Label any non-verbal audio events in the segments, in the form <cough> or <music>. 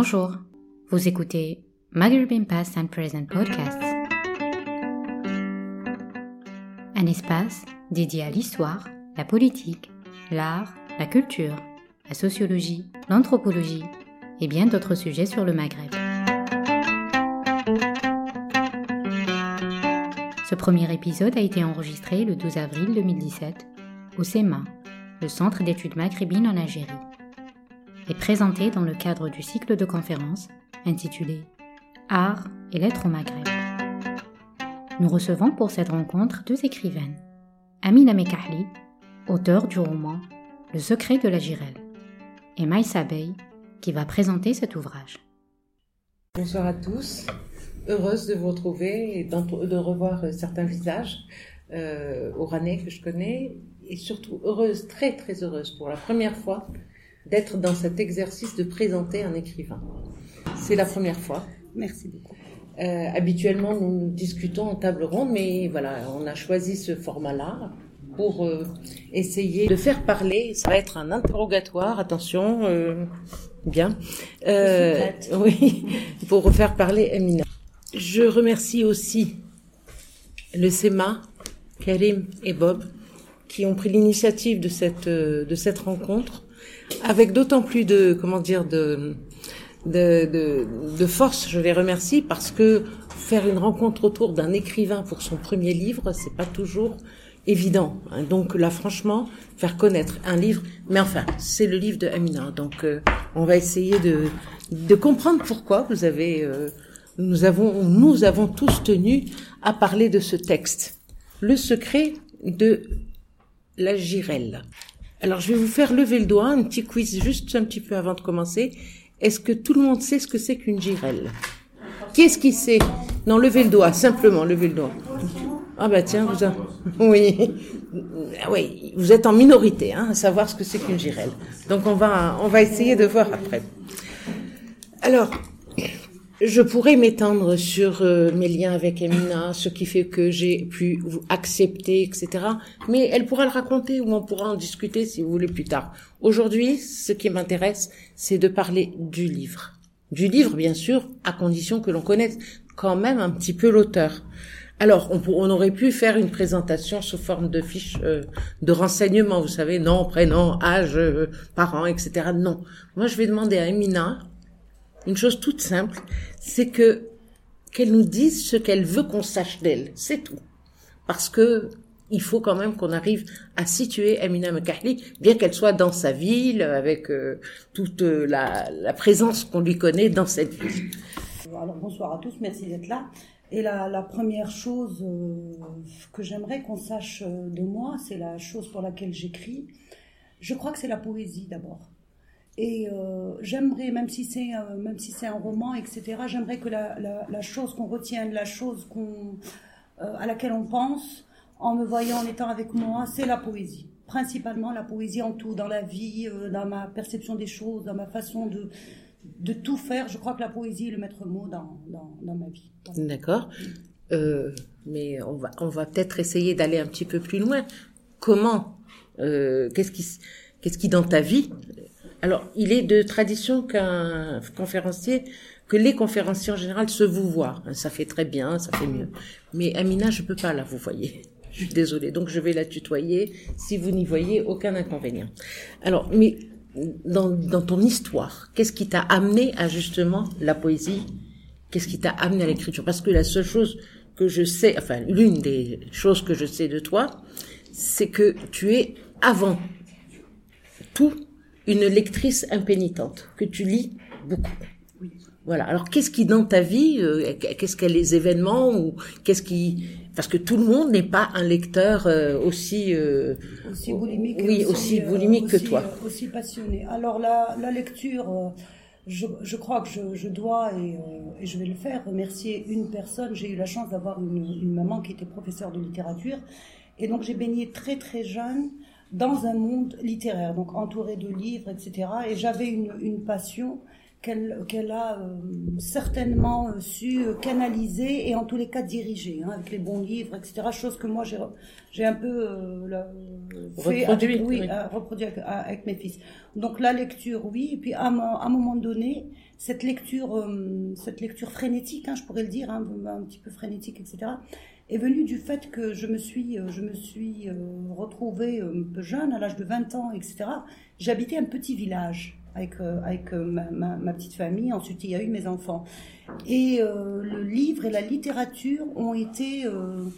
Bonjour, vous écoutez Maghreb Past and Present Podcasts, un espace dédié à l'histoire, la politique, l'art, la culture, la sociologie, l'anthropologie et bien d'autres sujets sur le Maghreb. Ce premier épisode a été enregistré le 12 avril 2017 au CEMA, le Centre d'études maghrébines en Algérie, et présenté dans le cadre du cycle de conférences intitulé Art et lettres au Maghreb. Nous recevons pour cette rencontre deux écrivaines, Amina Mekahli, auteur du roman Le secret de la girelle, et Maïsa Bey, qui va présenter cet ouvrage. Bonsoir à tous, heureuse de vous retrouver et de revoir certains visages euh, que je connais, et surtout heureuse, très très heureuse pour la première fois d'être dans cet exercice de présenter un écrivain. C'est la première fois. Merci beaucoup. Euh, habituellement, nous discutons en table ronde, mais voilà, on a choisi ce format-là pour euh, essayer de faire parler. Ça va être un interrogatoire, attention, euh, bien. <laughs> Oui, pour refaire parler Emina. Je remercie aussi le SEMA, Karim et Bob, qui ont pris l'initiative de cette de cette rencontre, avec d'autant plus de comment dire de de, de, de force. Je les remercie parce que faire une rencontre autour d'un écrivain pour son premier livre, c'est pas toujours évident. Donc là, franchement, faire connaître un livre, mais enfin, c'est le livre de Amina. Donc, euh, on va essayer de, de comprendre pourquoi vous avez, euh, nous avons, nous avons tous tenu à parler de ce texte, le secret de la girelle. Alors, je vais vous faire lever le doigt, un petit quiz juste un petit peu avant de commencer. Est-ce que tout le monde sait ce que c'est qu'une girelle? Qui est-ce qui sait? Non, levez le doigt, simplement, levez le doigt. Ah bah tiens, vous, <laughs> oui, oui, vous êtes en minorité hein, à savoir ce que c'est qu'une girelle. Donc on va, on va essayer de voir après. Alors, je pourrais m'étendre sur euh, mes liens avec Emina, ce qui fait que j'ai pu accepter, etc. Mais elle pourra le raconter ou on pourra en discuter si vous voulez plus tard. Aujourd'hui, ce qui m'intéresse, c'est de parler du livre. Du livre, bien sûr, à condition que l'on connaisse quand même un petit peu l'auteur. Alors, on, on, aurait pu faire une présentation sous forme de fiche euh, de renseignement, vous savez, nom, prénom, âge, euh, parents, etc. Non. Moi, je vais demander à Emina une chose toute simple, c'est que qu'elle nous dise ce qu'elle veut qu'on sache d'elle. C'est tout. Parce que il faut quand même qu'on arrive à situer Amina Mekahli, bien qu'elle soit dans sa ville, avec euh, toute la, la présence qu'on lui connaît dans cette ville. Alors bonsoir à tous, merci d'être là. Et la, la première chose euh, que j'aimerais qu'on sache euh, de moi, c'est la chose pour laquelle j'écris. Je crois que c'est la poésie d'abord. Et euh, j'aimerais, même si c'est euh, même si c'est un roman, etc. J'aimerais que la, la, chose qu'on retienne, la chose qu'on euh, à laquelle on pense, en me voyant, en étant avec moi, c'est la poésie. Principalement la poésie en tout, dans la vie, dans ma perception des choses, dans ma façon de de tout faire. Je crois que la poésie est le maître mot dans, dans, ma vie. D'accord. Mais on va, on va peut-être essayer d'aller un petit peu plus loin. Comment Qu'est-ce qui, qu'est-ce qui dans ta vie Alors, il est de tradition qu'un conférencier, que les conférenciers en général se vous voient. Ça fait très bien, ça fait mieux. Mais Amina, je peux pas là, vous voyez. <laughs> Je suis désolée, donc je vais la tutoyer si vous n'y voyez aucun inconvénient. Alors, mais dans, dans ton histoire, qu'est-ce qui t'a amené à justement la poésie? Qu'est-ce qui t'a amené à l'écriture? Parce que la seule chose que je sais, enfin l'une des choses que je sais de toi, c'est que tu es avant tout une lectrice impénitente, que tu lis beaucoup. Voilà. Alors qu'est-ce qui dans ta vie, euh, qu'est-ce qu'il y a les événements ou qu'est-ce qui parce que tout le monde n'est pas un lecteur euh, aussi euh, aussi boulimique, oui, aussi, boulimique aussi, que toi, aussi passionné. Alors la, la lecture, je, je, crois que je, je dois et, et, je vais le faire remercier une personne. J'ai eu la chance d'avoir une, une, maman qui était professeure de littérature et donc j'ai baigné très très jeune dans un monde littéraire, donc entouré de livres, etc. Et j'avais une, une passion qu'elle qu'elle a euh, certainement euh, su euh, canaliser et en tous les cas diriger, hein, avec les bons livres, etc. Chose que moi j'ai un peu fait reproduit, avec, oui, oui. reproduit avec, avec, mes fils. Donc la lecture, oui, et puis à, à un moment donné, cette lecture, cette lecture frénétique, hein, je pourrais le dire, hein, un petit peu frénétique, etc est venue du fait que je me suis, je me suis retrouvée un peu jeune, à l'âge de 20 ans, etc. J'habitais un petit village avec, euh, avec euh, ma, petite famille. Ensuite, il y a eu mes enfants. Et euh, le livre et la littérature ont été, euh,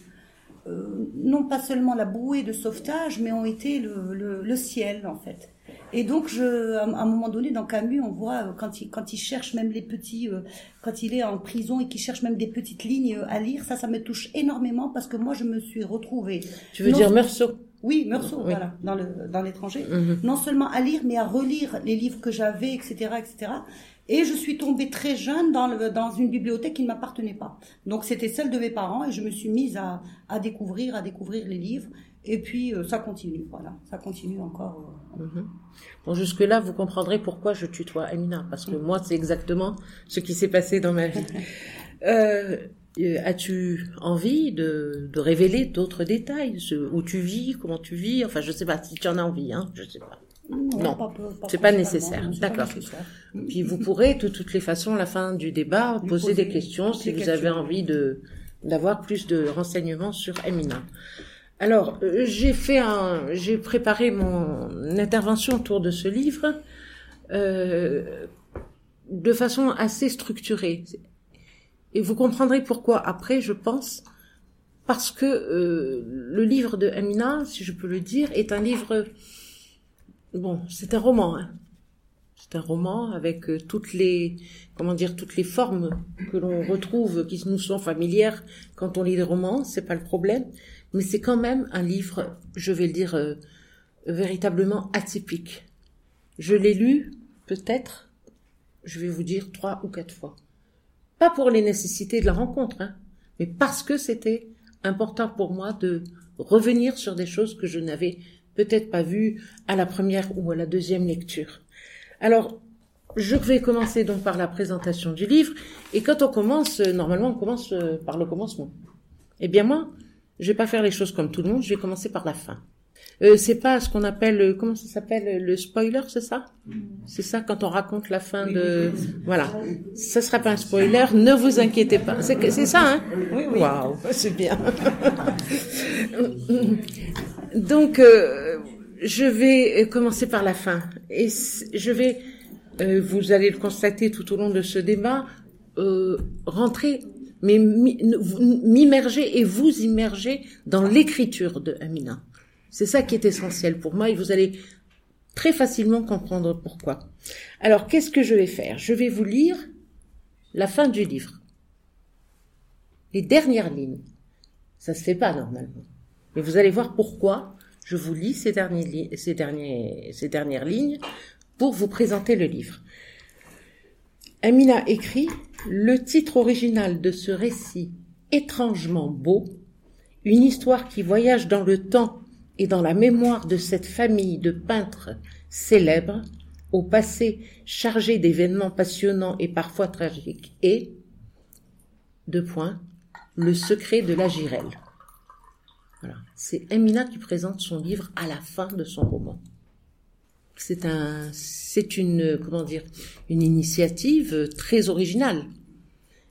non pas seulement la bouée de sauvetage, mais ont été le, le ciel, en fait. Et donc, je, à un moment donné, dans Camus, on voit quand il, quand il cherche même les petits, euh, quand il est en prison et qu'il cherche même des petites lignes à lire, ça, ça me touche énormément parce que moi, je me suis retrouvée. Tu veux non, dire Meursault oui, Meursault, oui. voilà, dans le dans l'étranger. Mm -hmm. Non seulement à lire, mais à relire les livres que j'avais, etc., etc. Et je suis tombée très jeune dans le, dans une bibliothèque qui ne m'appartenait pas. Donc c'était celle de mes parents et je me suis mise à à découvrir, à découvrir les livres. Et puis euh, ça continue, voilà, ça continue encore. Euh... -hmm. Bon, jusque là, vous comprendrez pourquoi je tutoie Amina, parce que moi, c'est exactement ce qui s'est passé dans ma vie. <laughs> euh, As-tu envie de, de révéler d'autres détails ce, Où tu vis Comment tu vis? Enfin, je sais pas si tu en as envie, hein Je sais pas. Non, non. c'est pas nécessaire. D'accord. Puis vous pourrez, de toutes les façons, à la fin du débat, poser, poser, des questions si vous avez envie de d'avoir plus de renseignements sur Emina. Alors, euh, j'ai fait un, j'ai préparé mon intervention autour de ce livre euh, de façon assez structurée. Et vous comprendrez pourquoi après, je pense, parce que euh, le livre de Amina, si je peux le dire, est un livre. Bon, c'est un roman. Hein. C'est un roman avec toutes les, comment dire, toutes les formes que l'on retrouve, qui nous sont familières quand on lit des romans. C'est pas le problème, mais c'est quand même un livre, je vais le dire, euh, véritablement atypique. Je l'ai lu, peut-être, je vais vous dire trois ou quatre fois pas pour les nécessités de la rencontre, hein, mais parce que c'était important pour moi de revenir sur des choses que je n'avais peut-être pas vues à la première ou à la deuxième lecture. Alors, je vais commencer donc par la présentation du livre, et quand on commence, normalement on commence par le commencement. Eh bien moi, je vais pas faire les choses comme tout le monde, je vais commencer par la fin. Euh, c'est pas ce qu'on appelle comment ça s'appelle le spoiler, c'est ça? C'est ça quand on raconte la fin de voilà. Ça sera pas un spoiler, ne vous inquiétez pas. C'est ça hein? Oui oui. Waouh, c'est bien. <laughs> Donc euh, je vais commencer par la fin et je vais euh, vous allez le constater tout au long de ce débat euh, rentrer mais m'immerger et vous immerger dans l'écriture de Amina. C'est ça qui est essentiel pour moi et vous allez très facilement comprendre pourquoi. Alors, qu'est-ce que je vais faire? Je vais vous lire la fin du livre. Les dernières lignes. Ça se fait pas normalement. Mais vous allez voir pourquoi je vous lis ces, derniers, ces, derniers, ces dernières lignes pour vous présenter le livre. Amina écrit Le titre original de ce récit étrangement beau, une histoire qui voyage dans le temps et dans la mémoire de cette famille de peintres célèbres, au passé chargé d'événements passionnants et parfois tragiques, et, deux points, le secret de la girelle. Voilà. C'est Emina qui présente son livre à la fin de son roman. C'est un, c'est une, comment dire, une initiative très originale.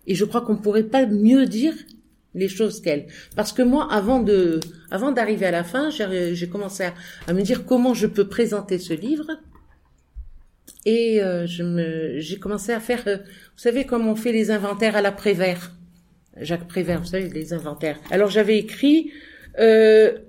Et je crois qu'on pourrait pas mieux dire les choses qu'elle. Parce que moi, avant de, avant d'arriver à la fin, j'ai commencé à, me dire comment je peux présenter ce livre. Et euh, je me, j'ai commencé à faire, euh, vous savez, comme on fait les inventaires à la Prévert. Jacques Prévert, vous savez, les inventaires. Alors j'avais écrit, euh,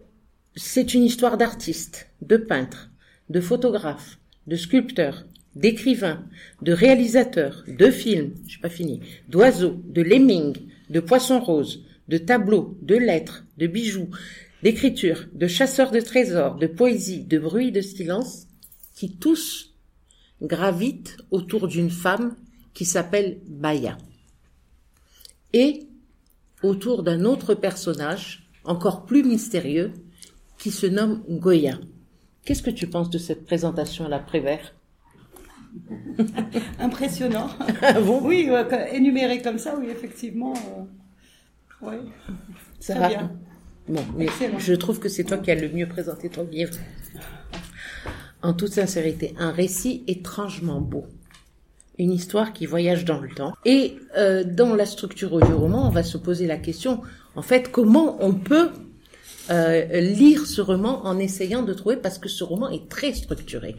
c'est une histoire d'artistes, de peintres, de photographes, de sculpteurs, d'écrivains, de réalisateurs, de films, j'ai pas fini, d'oiseaux, de lemmings, de poissons roses, de tableaux, de lettres, de bijoux, d'écriture, de chasseurs de trésors, de poésie, de bruit, de silence, qui tous gravitent autour d'une femme qui s'appelle Baya. Et autour d'un autre personnage, encore plus mystérieux, qui se nomme Goya. Qu'est-ce que tu penses de cette présentation à la Prévert? <laughs> Impressionnant. Ah bon? Oui, énuméré comme ça, oui, effectivement. euh, ouais. Ça Très va bien. Bon, mais je trouve que c'est toi qui as le mieux présenté ton livre. En toute sincérité, un récit étrangement beau. Une histoire qui voyage dans le temps. Et euh, dans la structure du roman, on va se poser la question, en fait, comment on peut euh, lire ce roman en essayant de trouver, parce que ce roman est très structuré.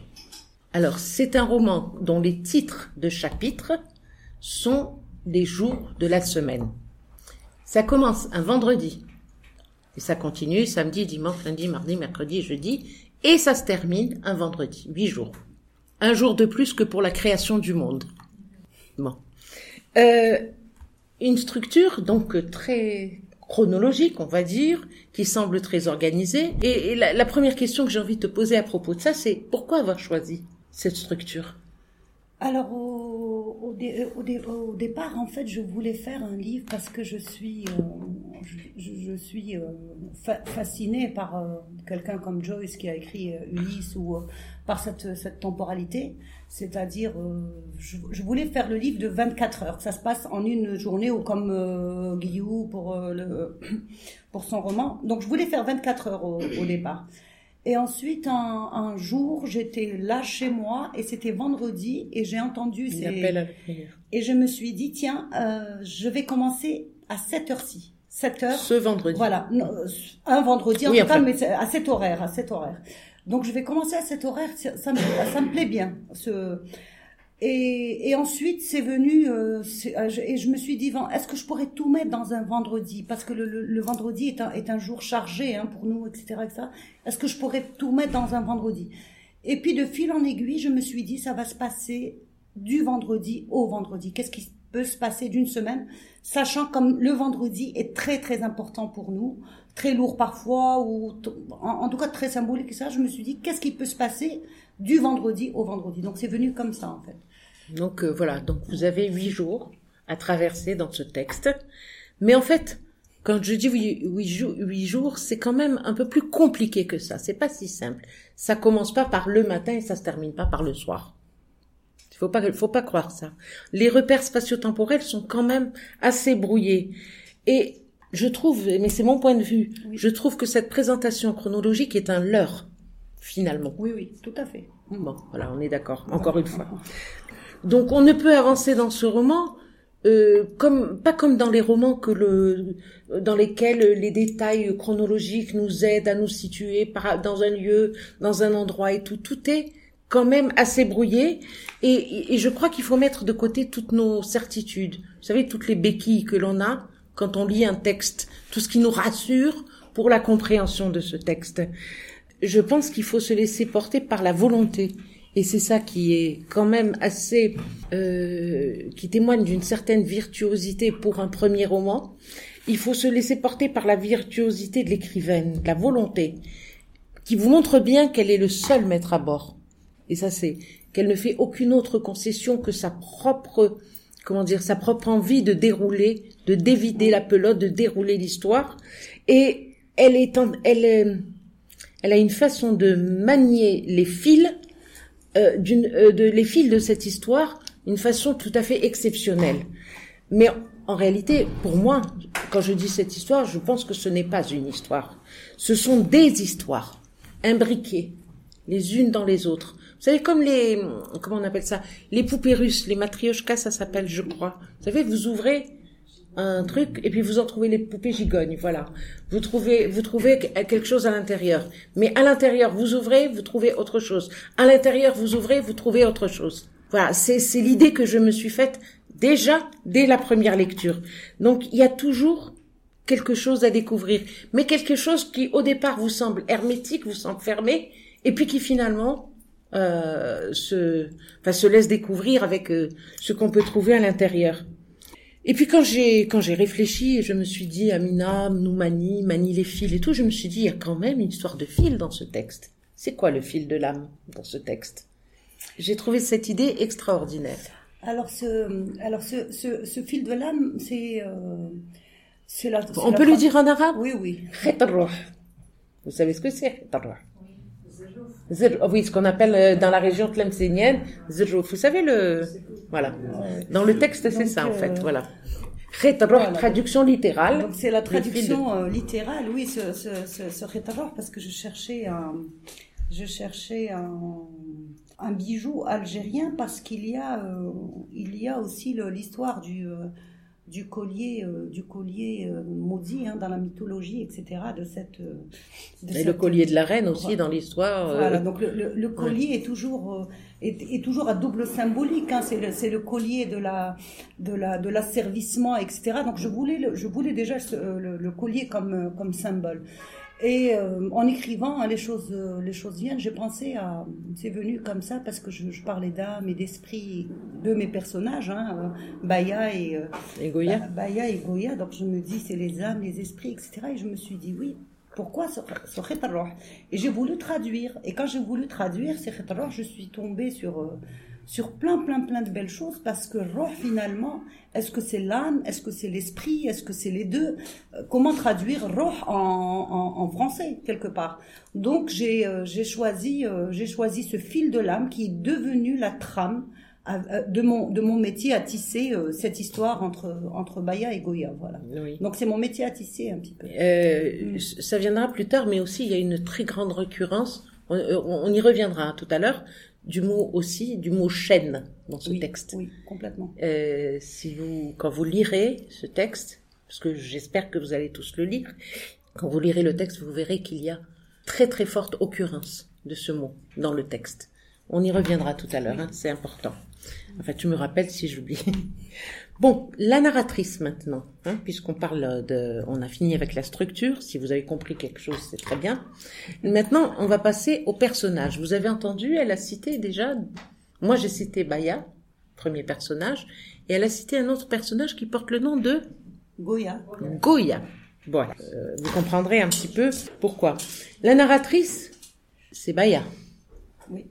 Alors, c'est un roman dont les titres de chapitres sont des jours de la semaine. Ça commence un vendredi, et ça continue samedi, dimanche, lundi, mardi, mercredi, jeudi. Et ça se termine un vendredi. Huit jours. Un jour de plus que pour la création du monde. Bon. Euh, une structure donc très chronologique, on va dire, qui semble très organisée. Et, la, première question que j'ai envie de te poser à propos de ça, c'est pourquoi avoir choisi cette structure? Alors, au, au, dé- au dé- au départ, en fait, je voulais faire un livre parce que je suis, euh, je, suis euh, fa- fascinée par euh, quelqu'un comme Joyce qui a écrit euh, Ulysse ou euh, par cette, cette temporalité. C'est-à-dire, euh, je, je voulais faire le livre de 24 heures, que ça se passe en une journée ou comme euh, Guillou pour, euh, le, <coughs> pour son roman. Donc, je voulais faire 24 heures au, au départ. Et ensuite, un, un jour, j'étais là chez moi et c'était vendredi et j'ai entendu ces... appelle à la prière. Et je me suis dit, tiens, euh, je vais commencer à cette heure-ci. 7 heures. Ce vendredi. Voilà, un vendredi en Oui, tout cas, mais à cet horaire, à cet horaire. Donc je vais commencer à cet horaire, ça, me, ça me plaît bien. Et, et ensuite c'est venu, euh, euh, et je me suis dit, est-ce que je pourrais tout mettre dans un vendredi? Parce que le, le, le vendredi est un, est un jour chargé hein, pour nous, etc. etc. Est-ce que je pourrais tout mettre dans un vendredi? Et puis de fil en aiguille, je me suis dit, ça va se passer du vendredi au vendredi. Qu'est-ce qui peut se passer d'une semaine? Sachant comme le vendredi est très très important pour nous, très lourd parfois, ou en, tout cas très symbolique ça, je me suis dit, qu'est-ce qui peut se passer du vendredi au vendredi? Donc c'est venu comme ça en fait. Donc euh, voilà, donc vous avez huit jours à traverser dans ce texte. Mais en fait, quand je dis huit, huit jours, huit jours, c'est quand même un peu plus compliqué que ça. C'est pas si simple. Ça commence pas par le matin et ça se termine pas par le soir. Il faut pas, faut pas croire ça. Les repères spatio-temporels sont quand même assez brouillés. Et je trouve, mais c'est mon point de vue, Oui. je trouve que cette présentation chronologique est un leurre, finalement. Oui, oui, tout à fait. Bon, voilà, on est d'accord, encore une fois. Donc on ne peut avancer dans ce roman euh, comme pas comme dans les romans que le dans lesquels les détails chronologiques nous aident à nous situer par, dans un lieu, dans un endroit et tout. Tout est quand même assez brouillé et, et je crois qu'il faut mettre de côté toutes nos certitudes. Vous savez toutes les béquilles que l'on a quand on lit un texte, tout ce qui nous rassure pour la compréhension de ce texte. Je pense qu'il faut se laisser porter par la volonté. Et c'est ça qui est quand même assez, euh, qui témoigne d'une certaine virtuosité pour un premier roman. Il faut se laisser porter par la virtuosité de l'écrivaine, la volonté, qui vous montre bien qu'elle est le seul maître à bord. Et ça, c'est qu'elle ne fait aucune autre concession que sa propre, comment dire, sa propre envie de dérouler, de dévider la pelote, de dérouler l'histoire. Et elle est, en- elle est, elle a une façon de manier les fils euh, d'une, euh, de les fils de cette histoire d'une façon tout à fait exceptionnelle. Mais en réalité, pour moi, quand je dis cette histoire, je pense que ce n'est pas une histoire. Ce sont des histoires imbriquées les unes dans les autres. Vous savez, comme les, comment on appelle ça, les poupées russes, les matrioshkas, ça s'appelle, je crois. Vous savez, vous ouvrez un truc et puis vous en trouvez les poupées gigognes, voilà. Vous trouvez, vous trouvez quelque chose à l'intérieur. Mais à l'intérieur, vous ouvrez, vous trouvez autre chose. À l'intérieur, vous ouvrez, vous trouvez autre chose. Voilà, c'est, c'est l'idée que je me suis faite déjà dès la première lecture. Donc, il y a toujours quelque chose à découvrir, mais quelque chose qui au départ vous semble hermétique, vous semble fermé, et puis qui finalement euh, se, enfin, se laisse découvrir avec euh, ce qu'on peut trouver à l'intérieur. Et puis quand j'ai quand j'ai réfléchi et je me suis dit Amina nous manie, manie les fils et tout, je me suis dit il y a quand même une histoire de fil dans ce texte. C'est quoi le fil de l'âme dans ce texte? J'ai trouvé cette idée extraordinaire. Alors ce, alors ce, ce, ce fil de l'âme, c'est, euh, c'est la. On la peut le dire en arabe? Oui, oui. Vous savez ce que c'est oui, ce qu'on appelle euh, dans la région tlemcenienne. Vous savez le, voilà. Dans le texte, c'est ça, en fait, voilà. traduction littérale. Donc c'est la traduction euh, littérale, oui, ce, ce, ce, ce parce que je cherchais un, je cherchais un, un bijou algérien parce qu'il y a, euh, il y a aussi l'histoire du, euh, du collier, euh, du collier maudit hein, dans la mythologie, etc. De cette. De Et le collier de la reine aussi dans l'histoire. Voilà, donc le, le, collier est toujours est, est, toujours à double symbolique. Hein, c'est le, le, collier de la de la de l'asservissement, etc. Donc je voulais je voulais déjà le, collier comme comme symbole. Et euh, en écrivant, hein, les choses, euh, les choses viennent. J'ai pensé à, c'est venu comme ça parce que je, je parlais d'âme et d'esprit de mes personnages, hein, euh, Baya et, et Goya. Baya et Goya. Donc je me dis, c'est les âmes, les esprits, etc. Et je me suis dit, oui, pourquoi Et j'ai voulu traduire. Et quand j'ai voulu traduire, ce je suis tombée sur sur plein, plein, plein de belles choses parce que roh, finalement, est-ce que c'est l'âme, est-ce que c'est l'esprit, est-ce que c'est les deux? Euh, Comment traduire roh en, en, français, quelque part? Donc, j'ai euh, j'ai choisi, euh, j'ai choisi ce fil de l'âme qui est devenu la trame de mon, de mon métier à tisser cette histoire entre, entre Baya et Goya. Voilà. Donc, c'est mon métier à tisser un petit peu. Mm. Ça viendra plus tard, mais aussi, il y a une très grande récurrence. On, on y reviendra tout à l'heure du mot aussi, du mot chaîne dans ce texte. Oui, complètement. Euh, si vous, quand vous lirez ce texte, parce que j'espère que vous allez tous le lire, quand vous lirez le texte, vous verrez qu'il y a très très forte occurrence de ce mot dans le texte. On y reviendra tout à l'heure, hein, c'est important. Enfin, tu me rappelles si j'oublie. Bon, la narratrice maintenant, hein, puisqu'on parle de, on a fini avec la structure. Si vous avez compris quelque chose, c'est très bien. Maintenant, on va passer au personnage. Vous avez entendu, elle a cité déjà. Moi, j'ai cité Baya, premier personnage, et elle a cité un autre personnage qui porte le nom de Goya. Goya. Voilà. Euh, vous comprendrez un petit peu pourquoi. La narratrice, c'est Baya. Oui.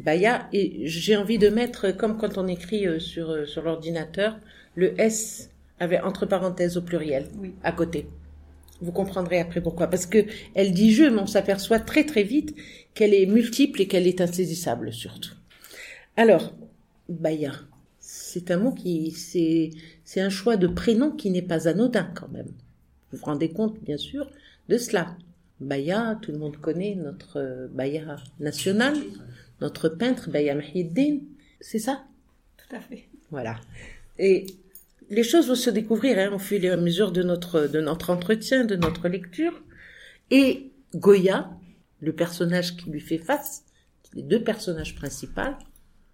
Baya, et j'ai envie de mettre, comme quand on écrit euh, sur, euh, sur l'ordinateur, le S avec entre parenthèses au pluriel, à côté. Vous comprendrez après pourquoi. Parce que elle dit je, mais on s'aperçoit très très vite qu'elle est multiple et qu'elle est insaisissable surtout. Alors, Baya, c'est un mot qui, c'est, c'est un choix de prénom qui n'est pas anodin quand même. Vous vous rendez compte, bien sûr, de cela. Baya, tout le monde connaît notre euh, Baya national, notre peintre Baya Mahiddin, c'est ça? Tout à fait. Voilà. Et les choses vont se découvrir hein, au fur et à mesure de notre, de notre entretien, de notre lecture. Et Goya, le personnage qui lui fait face, les deux personnages principaux,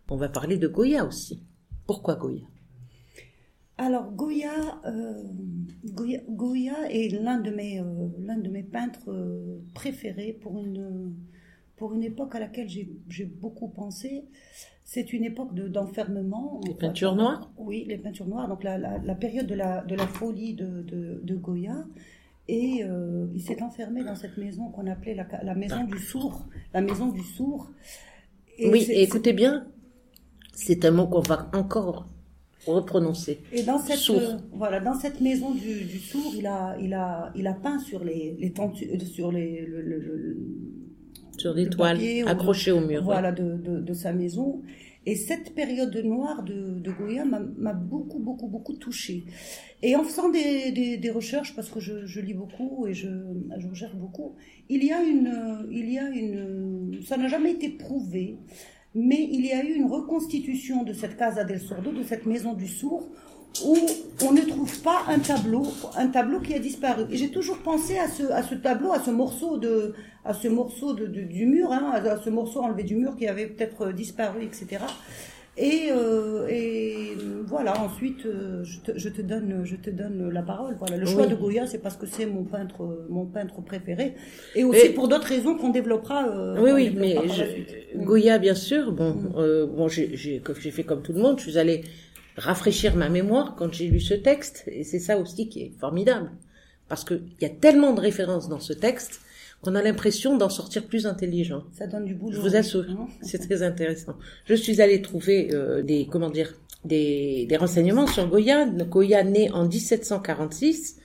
on va parler de Goya aussi. Pourquoi Goya? Alors Goya, euh, Goya, Goya, est l'un de mes euh, l'un de mes peintres euh, préférés pour une pour une époque à laquelle j'ai beaucoup pensé. C'est une époque d'enfermement. les peintures noires? Oui, les peintures noires. Donc la, la, période de la, de la folie de, Goya. Et euh, il s'est enfermé dans cette maison qu'on appelait la, la, maison du sourd. La maison du sourd. oui, et écoutez bien, c'est un mot qu'on va encore reprononcer. Et dans cette, euh, voilà, dans cette maison du, du, sourd, il a, il a, il a peint sur les, les euh, sur les, le, sur des toiles accrochées au mur. Voilà, de, de, de, sa maison. Et cette période noire de, de Goya m'a beaucoup, beaucoup, beaucoup touchée. Et en faisant des, des, des recherches, parce que je, je, lis beaucoup et je, je recherche beaucoup, il y a une, il y a une, ça n'a jamais été prouvé, mais il y a eu une reconstitution de cette Casa del Sordo, de cette maison du sourd, où on ne trouve pas un tableau, un tableau qui a disparu. Et j'ai toujours pensé à ce, à ce tableau, à ce morceau de, à ce morceau de, du mur, hein, à ce morceau enlevé du mur qui avait peut-être disparu, etc. Et, euh, et voilà, ensuite, euh, je, te, je, te, donne, je te donne la parole. Voilà, le choix de Goya, c'est parce que c'est mon peintre, mon peintre préféré, et aussi pour d'autres raisons qu'on développera. Euh, oui, oui, mais Goya, bien sûr. Bon, mm. euh, bon, j'ai fait comme tout le monde. Je suis allée rafraîchir ma mémoire quand j'ai lu ce texte, et c'est ça aussi qui est formidable, parce qu'il y a tellement de références dans ce texte qu'on a l'impression d'en sortir plus intelligent. Ça donne du boulot. Je vous assure, <laughs> c'est très intéressant. Je suis allée trouver euh, des comment dire des, des renseignements sur Goya. Goya né en 1746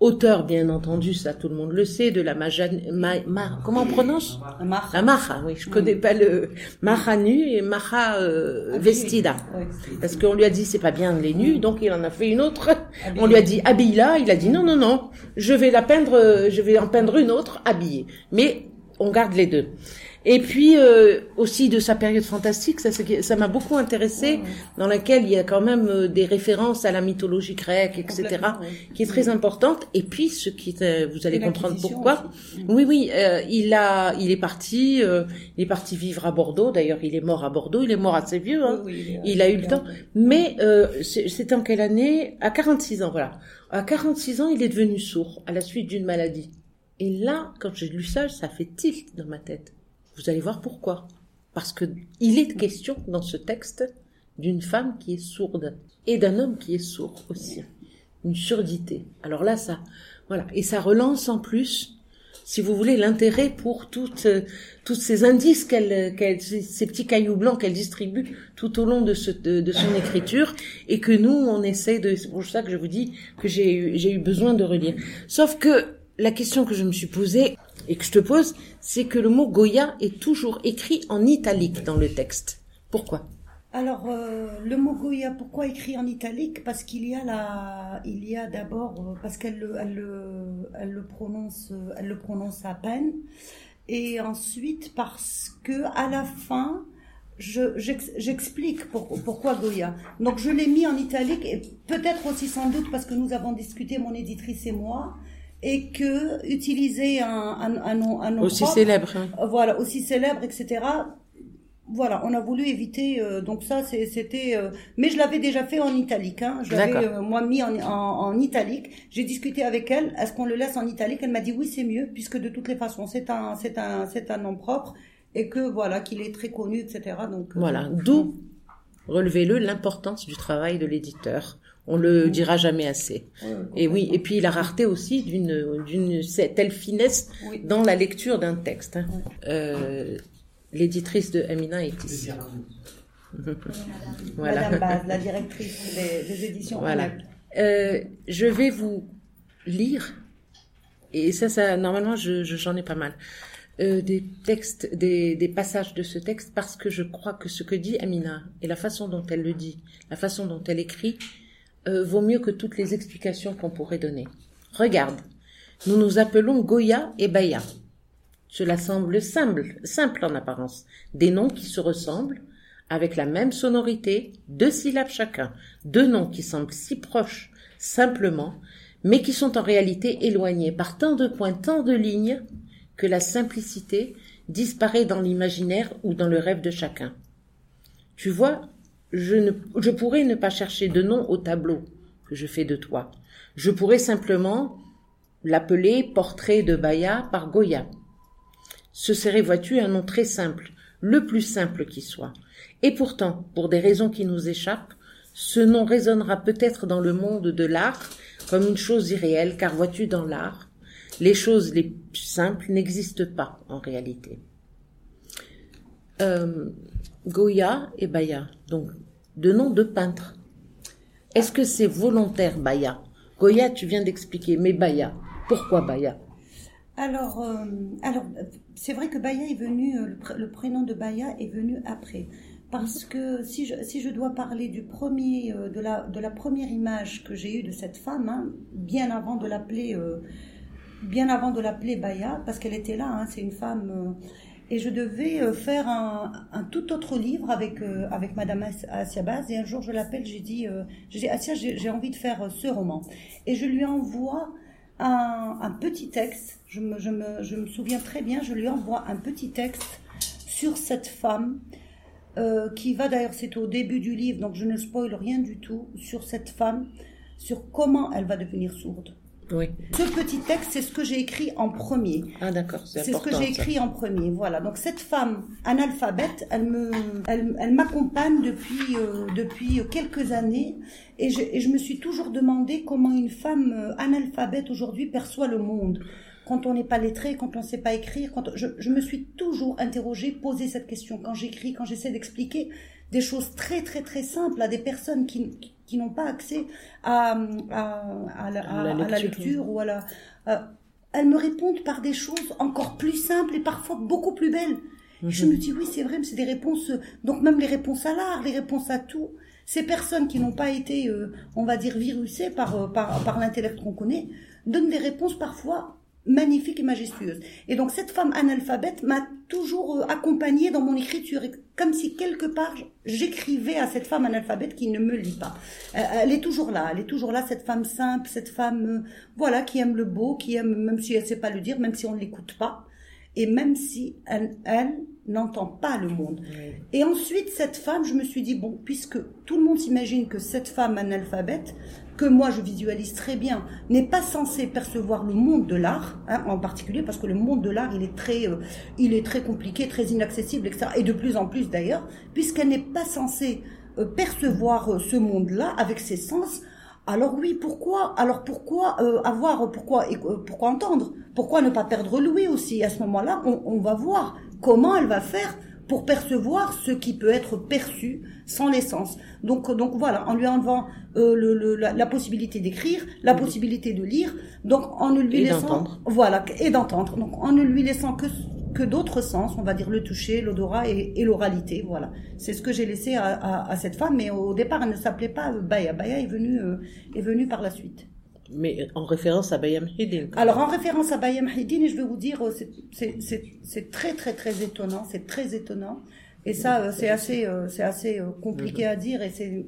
auteur, bien entendu, ça tout le monde le sait, de la Majan, ma, ma- comment on prononce Mar- La Maha, oui, je connais pas le Maha nu et Maha euh, vestida. Ouais. Parce qu'on lui a dit c'est pas bien les nus, donc il en a fait une autre. On lui a dit habille-la, il a dit non non non, je vais la peindre, je vais en peindre une autre habillée. Mais on garde les deux. Et puis euh, aussi de sa période fantastique, ça ça m'a beaucoup intéressé, dans laquelle il y a quand même euh, des références à la mythologie grecque, etc., qui est très importante. Et puis ce qui, est, euh, vous allez comprendre pourquoi. aussi. Oui, oui, euh, il a, il est parti, euh, il est parti vivre à Bordeaux. D'ailleurs, il est mort à Bordeaux. Il est mort assez vieux. Hein. Oui, oui, Il a eu le temps. Mais euh, c'est- c'était en quelle année? À 46 ans, voilà. À 46 ans, il est devenu sourd à la suite d'une maladie. Et là, quand j'ai lu ça, ça fait tilt dans ma tête. Vous allez voir pourquoi. Parce que il est question dans ce texte d'une femme qui est sourde et d'un homme qui est sourd aussi. Une surdité. Alors là, ça, voilà. Et ça relance en plus, si vous voulez, l'intérêt pour toutes, euh, toutes ces indices qu'elle, qu'elle, ces petits cailloux blancs qu'elle distribue tout au long de, ce, de son écriture et que nous, on essaie de, c'est pour ça que je vous dis que j'ai eu, j'ai eu besoin de relire. Sauf que la question que je me suis posée et que je te pose, c'est que le mot Goya est toujours écrit en italique dans le texte. Pourquoi? Alors, euh, le mot Goya, pourquoi écrit en italique? Parce qu'il y a la, il y a d'abord euh, parce qu'elle le, elle le, elle le prononce, euh, elle le prononce à peine, et ensuite parce que à la fin, je, j'ex- j'explique pour- pourquoi Goya. Donc je l'ai mis en italique et peut-être aussi sans doute parce que nous avons discuté, mon éditrice et moi, et que utiliser un, un, un nom, un nom Aussi propre, célèbre. hein. voilà, aussi célèbre, etc. Voilà, on a voulu éviter. euh, donc ça, c'était. euh, mais je l'avais déjà fait en italique. Hein, je l'avais euh, moi mis en, en, en italique. J'ai discuté avec elle. Est-ce qu'on le laisse en italique? Elle m'a dit oui, c'est mieux, puisque de toutes les façons, c'est un, c'est un, c'est un nom propre et que voilà, qu'il est très connu, etc. Donc euh, Voilà. D'où, relevez-le, l'importance du travail de l'éditeur. On le dira jamais assez. ouais, Et oui, et puis la rareté aussi d'une d'une telle finesse oui. dans la lecture d'un texte. hein. Euh, L'éditrice de Amina est ici. Voilà. Madame Baz, <laughs> la directrice des, des éditions. Voilà. Euh, je vais vous lire, et ça, ça normalement, je, je- j'en ai pas mal, euh, des textes, des, des passages de ce texte, parce que je crois que ce que dit Amina et la façon dont elle le dit, la façon dont elle écrit, euh, vaut mieux que toutes les explications qu'on pourrait donner. Regarde, nous nous appelons Goya et Baya. Cela semble simple, simple en apparence. Des noms qui se ressemblent, avec la même sonorité, deux syllabes chacun, deux noms qui semblent si proches, simplement, mais qui sont en réalité éloignés par tant de points, tant de lignes, que la simplicité disparaît dans l'imaginaire ou dans le rêve de chacun. Tu vois, je, ne, je pourrais ne pas chercher de nom au tableau que je fais de toi. Je pourrais simplement l'appeler portrait de Baya par Goya. Ce serait, vois-tu, un nom très simple, le plus simple qui soit. Et pourtant, pour des raisons qui nous échappent, ce nom résonnera peut-être dans le monde de l'art comme une chose irréelle, car vois-tu, dans l'art, les choses les plus simples n'existent pas en réalité. Euh, Goya et Baya, donc deux noms de peintres. Est-ce que c'est volontaire, Baya? Goya, tu viens d'expliquer, mais Baya, pourquoi Baya? Alors, euh, alors c'est vrai que Baya est venu, euh, le, pr- le prénom de Baya est venu après. Parce que si je, si je dois parler du premier, euh, de, la, de la première image que j'ai eue de cette femme, hein, bien avant de l'appeler, bien avant de l'appeler Baya, parce qu'elle était là, hein, c'est une femme, et je devais euh, faire un, un tout autre livre avec euh, avec Madame As- Asia Baz, et un jour je l'appelle, j'ai dit, euh, j'ai dit Asia, j'ai j'ai envie de faire euh, ce roman, et je lui envoie un, un petit texte, je me, je, me, je me souviens très bien, je lui envoie un petit texte sur cette femme, euh, qui va d'ailleurs, c'est au début du livre, donc je ne spoil rien du tout, sur cette femme, sur comment elle va devenir sourde. Oui. Ce petit texte, c'est ce que j'ai écrit en premier. Ah d'accord, c'est C'est ce que j'ai ça. écrit en premier. Voilà. Donc cette femme analphabète, elle me, elle, elle m'accompagne depuis euh, depuis quelques années, et je, et je me suis toujours demandé comment une femme euh, analphabète aujourd'hui perçoit le monde. Quand on n'est pas lettré, quand on ne sait pas écrire, quand je, je me suis toujours interrogée, posé cette question quand j'écris, quand j'essaie d'expliquer. des choses très très très simples à des personnes qui, qui n'ont pas accès à, à, la, lecture, ou à la... Euh, elles me répondent par des choses encore plus simples et parfois beaucoup plus belles. Je mhm. me dis oui, c'est vrai, mais c'est des réponses. Donc même les réponses à l'art, les réponses à tout. Ces personnes qui n'ont pas été, euh, on va dire, virusées par, euh, par, par l'intellect qu'on connaît, donnent des réponses parfois magnifiques et majestueuses. Et donc cette femme analphabète m'a toujours euh, accompagnée dans mon écriture, comme si quelque part j'écrivais à cette femme analphabète qui ne me lit pas. Elle est toujours là, elle est toujours là, cette femme simple, cette femme, voilà, qui aime le beau, qui aime, même si elle ne sait pas le dire, même si on ne l'écoute pas et même si elle, n'entend pas le monde. Et ensuite, cette femme, je me suis dit, bon, puisque tout le monde s'imagine que cette femme analphabète, que moi je visualise très bien, n'est pas censée percevoir le monde de l'art, hein, en particulier parce que le monde de l'art, il est très, euh, il est très compliqué, très inaccessible, etc. Et de plus en plus d'ailleurs, puisqu'elle n'est pas censée euh, percevoir euh, ce monde-là avec ses sens, alors oui, pourquoi? Alors pourquoi euh, avoir Pourquoi euh, pourquoi entendre? Pourquoi ne pas perdre Louis aussi? À ce moment-là, on, va voir comment elle va faire pour percevoir ce qui peut être perçu sans l'essence. Donc, donc voilà, en lui enlevant euh, le, la, possibilité d'écrire, la possibilité de lire, donc en ne lui laissant, voilà, et d'entendre. Donc en ne lui laissant que que d'autres sens, on va dire le toucher, l'odorat et, l'oralité. Voilà, c'est ce que j'ai laissé à, cette femme. Mais au départ, elle ne s'appelait pas Baya. Baya est venue euh, est venue par la suite. Mais en référence à Bayam Hidin. Alors en référence à Bayam Hidin, et je vais vous dire, euh, c'est très très très étonnant, c'est très étonnant. Et ça, euh, c'est assez, c'est assez compliqué à dire et c'est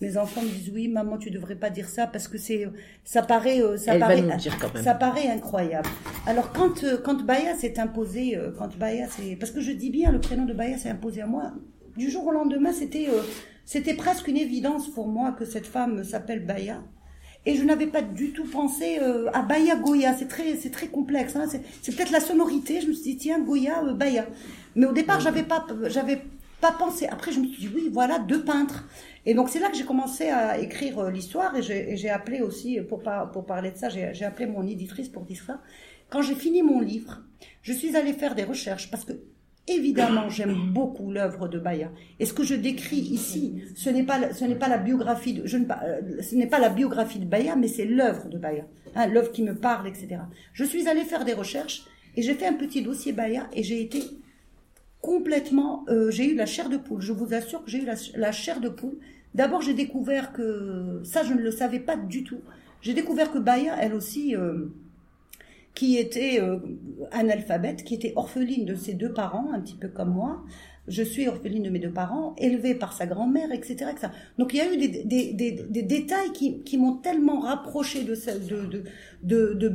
mes enfants me disent oui, maman, tu devrais pas dire ça parce que c'est, ça paraît, euh, ça paraît, ça paraît incroyable. Alors quand euh, quand Baya s'est imposé, euh, quand Baya c'est, parce que je dis bien le prénom de Baya s'est imposé à moi. Du jour au lendemain, c'était c'était presque une évidence pour moi que cette femme s'appelle Baya. Et je n'avais pas du tout pensé à Baya Goya. C'est très, c'est très complexe. Hein. C'est, peut-être la sonorité. Je me suis dit tiens Goya, Baya. Mais au départ, j'avais pas, j'avais pas pensé. Après, je me suis dit oui, voilà deux peintres. Et donc c'est là que j'ai commencé à écrire euh, l'histoire et j'ai appelé aussi, pour, pour parler de ça, j'ai appelé mon éditrice pour dire ça. Quand j'ai fini mon livre, je suis allée faire des recherches parce que évidemment j'aime beaucoup l'œuvre de Baya. Et ce que je décris ici, ce n'est pas ce n'est pas la biographie de je ne euh, ce n'est pas la biographie de Baya, mais c'est l'œuvre de Baya, hein, l'œuvre qui me parle, etc. Je suis allée faire des recherches et j'ai fait un petit dossier Baya et j'ai été complètement, euh, j'ai eu la chair de poule. Je vous assure que j'ai eu la, chair de poule. D'abord, j'ai découvert que ça, je ne le savais pas du tout. J'ai découvert que Baya, elle aussi, euh, qui était euh, analphabète, qui était orpheline de ses deux parents, un petit peu comme moi. Je suis orpheline de mes deux parents, élevée par sa grand-mère, etc., Donc il y a eu des, des, des, des détails qui, qui m'ont tellement rapproché de, de, de, de, de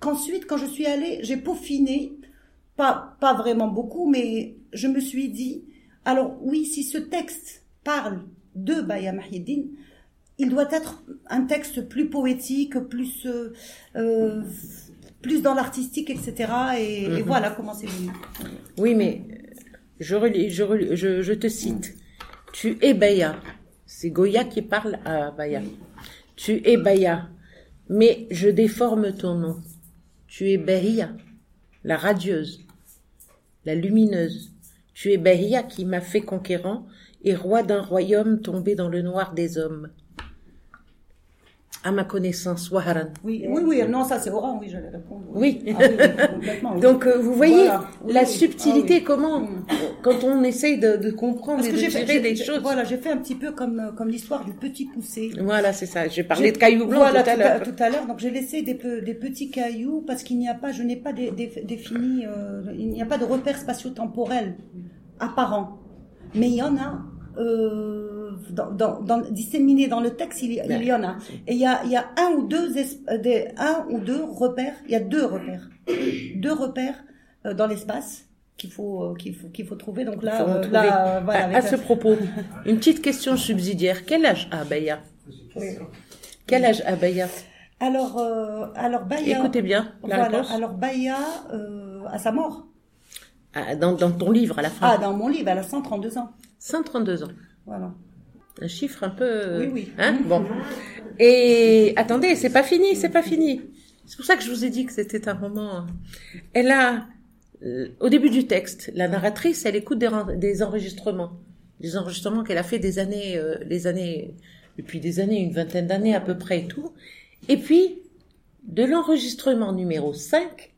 qu'ensuite, quand je suis allée, j'ai peaufiné pas, pas vraiment beaucoup, mais je me suis dit, alors oui, si ce texte parle de Baya Mahidin, il doit être un texte plus poétique, plus, euh, euh plus dans l'artistique, etc. Et, mhm. voilà comment c'est venu. Oui, mais je, relis, je, je, je, te cite. Tu es Baya. C'est Goya qui parle à Baya. Tu es Baya. Mais je déforme ton nom. Tu es Bahia, la radieuse la lumineuse. Tu es Bahia qui m'a fait conquérant et roi d'un royaume tombé dans le noir des hommes. À ma connaissance, Waharan. Oui, oui, oui, non, ça c'est Oran, oui, j'allais répondre. Oui. Ah Donc, euh, vous voyez la subtilité, ah comment, mm. quand on essaye de, comprendre et de tirer des choses. Voilà, j'ai fait un petit peu comme, euh, comme l'histoire du petit poussé. Voilà, c'est ça. J'ai parlé de cailloux blancs tout à l'heure. Tout à l'heure, donc j'ai laissé des, des petits cailloux parce qu'il n'y a pas, je n'ai pas défini, euh, il n'y a pas de repère spatio-temporel apparent. Mais il y en a, euh, dans, dans, dans, disséminés dans le texte, il y, il y en a. Et il y a, il y a un ou deux des, un ou deux repères. Il y a deux repères, <coughs> deux repères euh, dans l'espace qu'il faut euh, qu'il faut qu'il faut trouver. Donc là, euh, là voilà, à, ce propos, <laughs> une petite question subsidiaire. Quel âge a Baya? Quel âge a Baya? Alors alors Baya. Écoutez bien la voilà, Alors Baya à sa mort. Ah, dans, dans ton livre à la fin. Ah, dans mon livre, elle a 132 ans. 132 ans. Voilà un chiffre un peu. Oui, oui. Hein bon. Et attendez, c'est pas fini, c'est pas fini. C'est pour ça que je vous ai dit que c'était un roman. Elle a, euh, au début du texte, la narratrice, elle écoute des, des enregistrements. des enregistrements qu'elle a fait des années, euh, les années, depuis des années, une vingtaine d'années à peu près et tout. Et puis, de l'enregistrement numéro 5,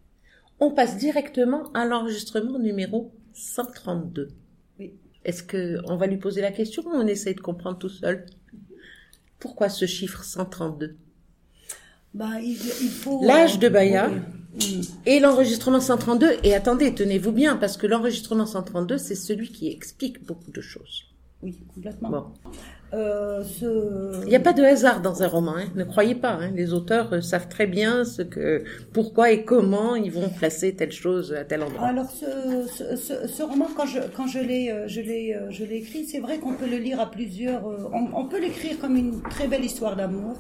on passe directement à l'enregistrement numéro 132. Est-ce que on va lui poser la question ou on essaye de comprendre tout seul? Pourquoi ce chiffre 132 Bah, il, il faut. L'âge de Baya Oui. Mm. et l'enregistrement 132. Et attendez, tenez-vous bien, parce que l'enregistrement 132, c'est celui qui explique beaucoup de choses. Oui, complètement. Bon. Euh, ce... Il n'y a pas de hasard dans un roman, hein. ne croyez pas. hein. Les auteurs euh, savent très bien ce que, pourquoi et comment ils vont placer telle chose à tel endroit. Alors ce, ce, ce, ce roman, quand je, quand je l'ai, euh, je l'ai, je l'ai écrit, c'est vrai qu'on peut le lire à plusieurs. On, on peut l'écrire comme une très belle histoire d'amour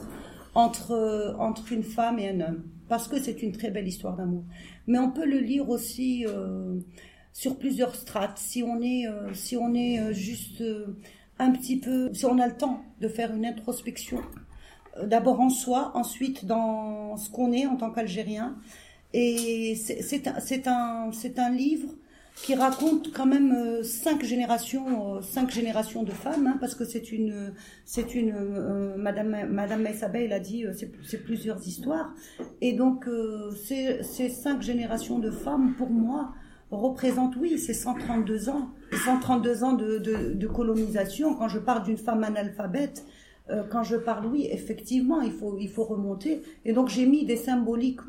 entre entre une femme et un homme, parce que c'est une très belle histoire d'amour. Mais on peut le lire aussi euh, sur plusieurs strates. Si on est, si on est juste un petit peu, si on a le temps de faire une introspection, euh, d'abord en soi, ensuite dans ce qu'on est en tant qu'Algérien. Et c'est un, un, un livre qui raconte quand même euh, cinq générations, euh, cinq générations de femmes, hein, parce que c'est une, c'est une, Madame, Madame Maïsabé, a dit, c'est plusieurs histoires, et donc ces cinq générations de femmes, pour moi, représentent, oui, ces 132 ans, 132 ans de, de, de colonisation. Quand je parle d'une femme analphabète, euh, quand je parle, oui, effectivement, il faut, il faut remonter. Et donc j'ai mis des symboliques,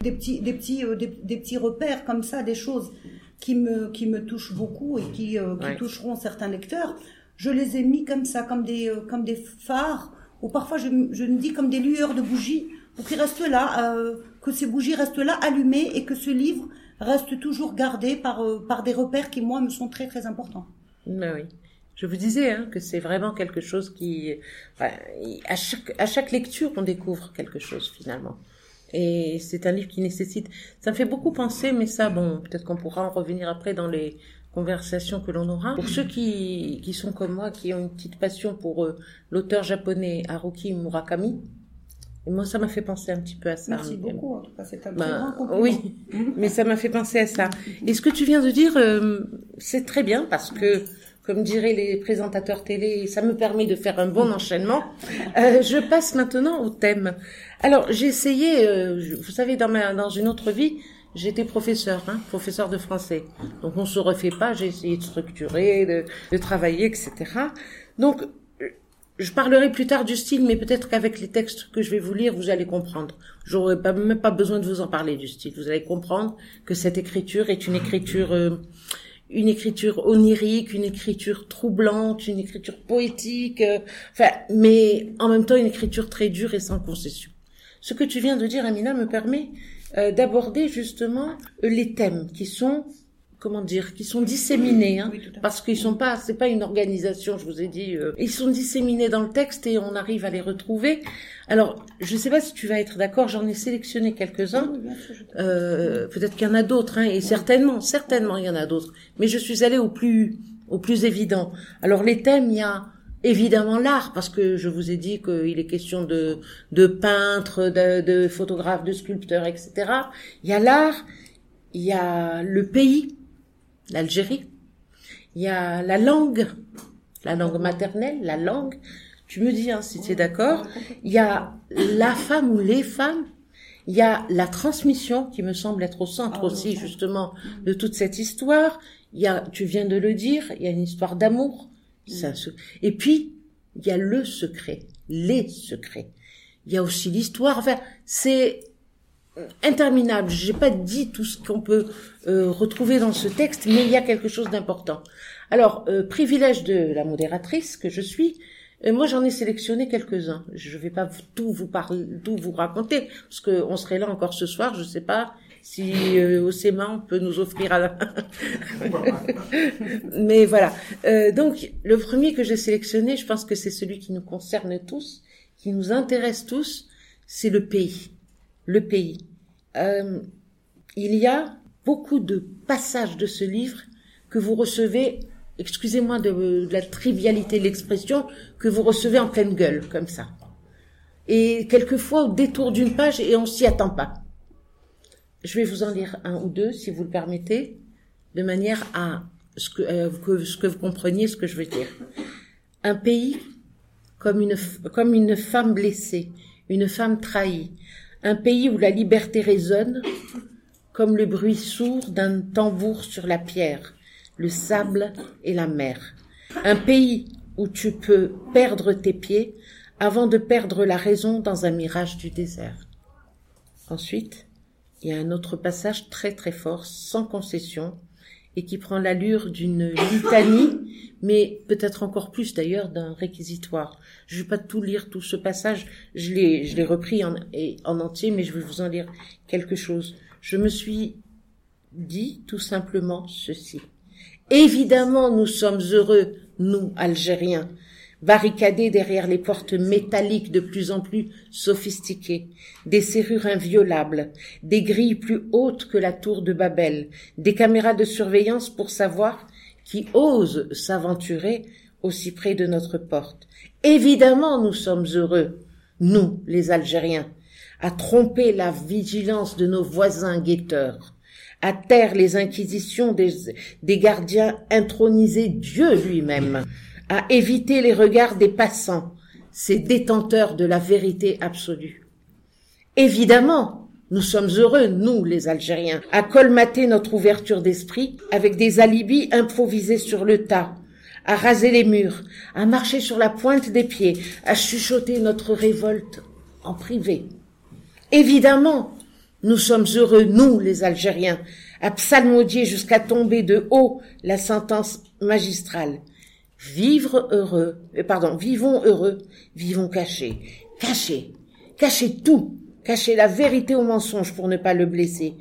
des petits, des petits, euh, des, des petits repères comme ça, des choses qui me, qui me touchent beaucoup et qui, euh, qui Ouais. toucheront certains lecteurs. Je les ai mis comme ça, comme des, comme des phares, ou parfois je, je me dis comme des lueurs de bougies, pour qu'ils restent là, que ces bougies restent là allumées et que ce livre reste toujours gardé par, euh, par des repères qui, moi, me sont très, très importants. Ben oui. Je vous disais hein, que c'est vraiment quelque chose qui, à chaque à chaque lecture, on découvre quelque chose finalement. Et c'est un livre qui nécessite. Ça me fait beaucoup penser, mais ça, bon, peut-être qu'on pourra en revenir après dans les conversations que l'on aura. Pour ceux qui qui sont comme moi, qui ont une petite passion pour euh, l'auteur japonais Haruki Murakami, et moi, ça m'a fait penser un petit peu à ça. Merci beaucoup, en tout cas, c'est un très Ben, grand compliment. oui, <laughs> mais ça m'a fait penser à ça. Et ce que tu viens de dire, euh, c'est très bien parce que, comme diraient les présentateurs télé, ça me permet de faire un bon <laughs> enchaînement. Euh, je passe maintenant au thème. Alors, j'ai essayé, euh, vous savez, dans, ma, dans une autre vie, j'étais professeur, hein, professeur de français. Donc, on se refait pas. J'ai essayé de structurer, de, de travailler, etc. Donc, je parlerai plus tard du style, mais peut-être qu'avec les textes que je vais vous lire, vous allez comprendre. J'aurais pas, même pas besoin de vous en parler du style. Vous allez comprendre que cette écriture est une écriture, euh, une écriture onirique, une écriture troublante, une écriture poétique, euh, enfin, mais en même temps une écriture très dure et sans concession. Ce que tu viens de dire, Amina, me permet euh, d'aborder justement les thèmes qui sont comment dire, qui sont disséminés, hein, Oui, parce qu'ils sont pas, c'est pas une organisation, je vous ai dit, euh, ils sont disséminés dans le texte et on arrive à les retrouver. Alors, je sais pas si tu vas être d'accord, j'en ai sélectionné quelques-uns. Euh, peut-être qu'il y en a d'autres, hein, et certainement, certainement il y en a d'autres. Mais je suis allée au plus, au plus évident. Alors les thèmes, il y a évidemment l'art, parce que je vous ai dit qu'il est question de, de peintres, de, de photographes, de sculpteurs, etc. Il y a l'art, il y a le pays, l'Algérie, il y a la langue, la langue maternelle, la langue. Tu me dis hein, si tu es d'accord. Il y a la femme ou les femmes. Il y a la transmission qui me semble être au centre Ah aussi justement de toute cette histoire. Il y a, tu viens de le dire, il y a une histoire d'amour. Se- Et puis il y a le secret, les secrets. Il y a aussi l'histoire. Enfin, c'est interminable. J'ai pas dit tout ce qu'on peut euh, retrouver dans ce texte, mais il y a quelque chose d'important. Alors, euh, privilège de la modératrice que je suis, euh, moi j'en ai sélectionné quelques-uns. Je vais pas tout vous parler, tout vous raconter, parce que on serait là encore ce soir. Je sais pas si euh, Océman peut nous offrir à la... <laughs> Mais voilà. Euh, donc, le premier que j'ai sélectionné, je pense que c'est celui qui nous concerne tous, qui nous intéresse tous, c'est le pays. Le pays. Euh, il y a beaucoup de passages de ce livre que vous recevez, excusez-moi de, la trivialité de l'expression, que vous recevez en pleine gueule, comme ça. Et quelquefois au détour d'une page et on s'y attend pas. Je vais vous en lire un ou deux, si vous le permettez, de manière à ce que, euh, que, ce que vous compreniez ce que je veux dire. Un pays comme une, comme une femme blessée, une femme trahie. Un pays où la liberté résonne comme le bruit sourd d'un tambour sur la pierre, le sable et la mer. Un pays où tu peux perdre tes pieds avant de perdre la raison dans un mirage du désert. Ensuite, il y a un autre passage très très fort, sans concession, et qui prend l'allure d'une litanie, mais peut-être encore plus d'ailleurs d'un réquisitoire. Je ne vais pas tout lire, tout ce passage, je l'ai, je l'ai repris en, en entier, mais je vais vous en lire quelque chose. Je me suis dit tout simplement ceci. Évidemment, nous sommes heureux, nous, Algériens, barricadés derrière les portes métalliques de plus en plus sophistiquées, des serrures inviolables, des grilles plus hautes que la tour de Babel, des caméras de surveillance pour savoir qui ose s'aventurer aussi près de notre porte. Évidemment, nous sommes heureux, nous, les Algériens, à tromper la vigilance de nos voisins guetteurs, à taire les inquisitions des, des gardiens intronisés Dieu lui-même, à éviter les regards des passants, ces détenteurs de la vérité absolue. Évidemment, nous sommes heureux, nous, les Algériens, à colmater notre ouverture d'esprit avec des alibis improvisés sur le tas, à raser les murs, à marcher sur la pointe des pieds, à chuchoter notre révolte en privé. Évidemment, nous sommes heureux, nous, les Algériens, à psalmodier jusqu'à tomber de haut la sentence magistrale. Vivre heureux, euh, pardon, vivons heureux, vivons cachés. Cachés. Cachez tout. Cachez la vérité au mensonge pour ne pas le blesser.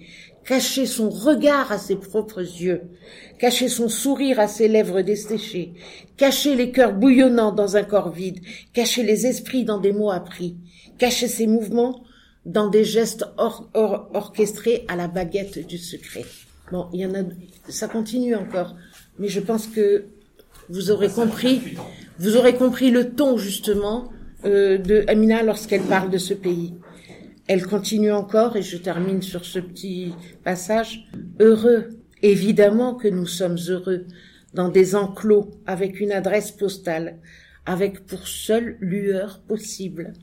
Cachez son regard à ses propres yeux. Cachez son sourire à ses lèvres desséchées. Cachez les cœurs bouillonnants dans un corps vide. Cachez les esprits dans des mots appris. Cachez ses mouvements dans des gestes orchestrés à la baguette du secret. Bon, il y en a, ça continue encore, mais je pense que vous aurez compris, vous aurez compris le ton justement euh, de Amina lorsqu'elle parle de ce pays. Elle continue encore, et je termine sur ce petit passage. Heureux, évidemment que nous sommes heureux, dans des enclos, avec une adresse postale, avec pour seule lueur possible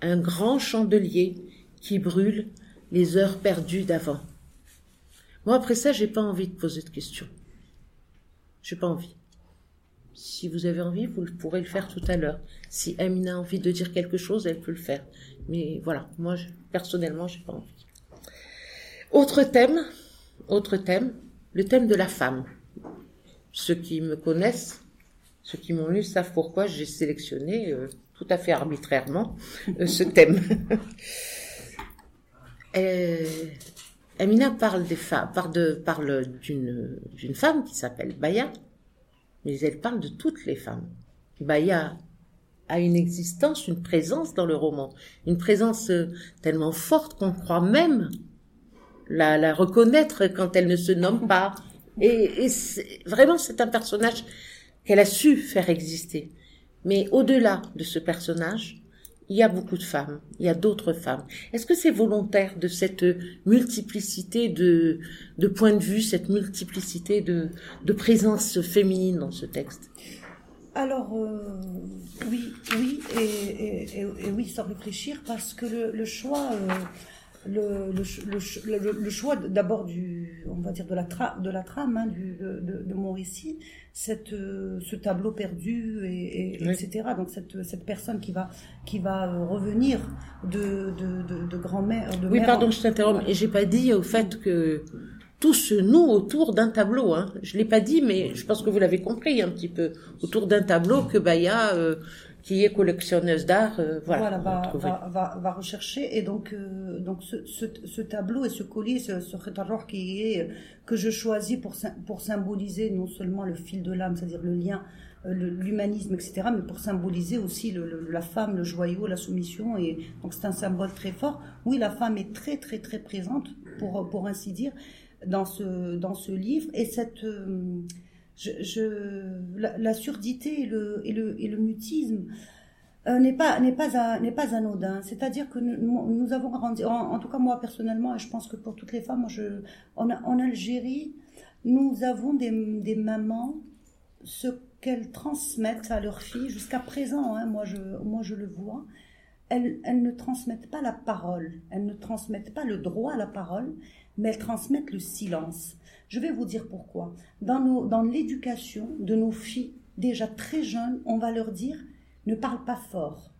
un grand chandelier qui brûle les heures perdues d'avant. Moi, après ça, j'ai pas envie de poser de questions. J'ai pas envie. Si vous avez envie, vous pourrez le faire tout à l'heure. Si Amina a envie de dire quelque chose, elle peut le faire. Mais voilà, moi, je, personnellement, j'ai pas envie. Autre thème, autre thème, le thème de la femme. Ceux qui me connaissent, ceux qui m'ont lu savent pourquoi j'ai sélectionné euh, tout à fait arbitrairement euh, ce thème. <laughs> euh, Amina parle des femmes, parle, d'une femme qui s'appelle Baya, mais elle parle de toutes les femmes. Baya a une existence, une présence dans le roman, une présence euh, tellement forte qu'on croit même la, la, reconnaître quand elle ne se nomme pas. Et, et vraiment, c'est un personnage qu'elle a su faire exister. Mais au-delà de ce personnage, il y a beaucoup de femmes, il y a d'autres femmes. Est-ce que c'est volontaire de cette multiplicité de, points de vue, cette multiplicité de, présence féminine dans ce texte? Alors euh, oui, oui et, oui sans réfléchir parce que le, le choix, euh, le, le, le, choix d'abord du, on va dire de la, tra, de la trame hein, du, de, de, mon récit, cette, euh, ce tableau perdu et, et etc. Donc cette, cette personne qui va qui va euh, revenir de de, de, de grand-mère. oui, pardon, je t'interromps. Et j'ai pas dit au fait que tout se noue autour d'un tableau. Hein. Je l'ai pas dit, mais je pense que vous l'avez compris un petit peu. Autour d'un tableau que Baya euh, qui est collectionneuse d'art, euh, voilà, va, va, va, va, rechercher. Et donc, euh, donc ce, ce, ce, tableau et ce collier, ce, ce qui est que je choisis pour pour symboliser non seulement le fil de l'âme, c'est-à-dire le lien, euh, l'humanisme, etc., mais pour symboliser aussi le, la femme, le joyau, la soumission. Et donc c'est un symbole très fort. Oui, la femme est très très très présente, pour pour ainsi dire, dans ce dans ce livre. Et cette la, surdité et le, et le, et le mutisme, euh, n'est pas n'est pas n'est pas anodin. C'est-à-dire que nous, nous avons grandi, en, tout cas moi personnellement, et je pense que pour toutes les femmes, je, en, en Algérie, nous avons des, des mamans ce qu'elles transmettent à leurs filles jusqu'à présent. Hein, moi je moi je le vois. Elles, elles ne transmettent pas la parole, elles ne transmettent pas le droit à la parole, mais elles transmettent le silence. Je vais vous dire pourquoi. Dans, l'éducation de nos filles, déjà très jeunes, on va leur dire ne parle pas fort.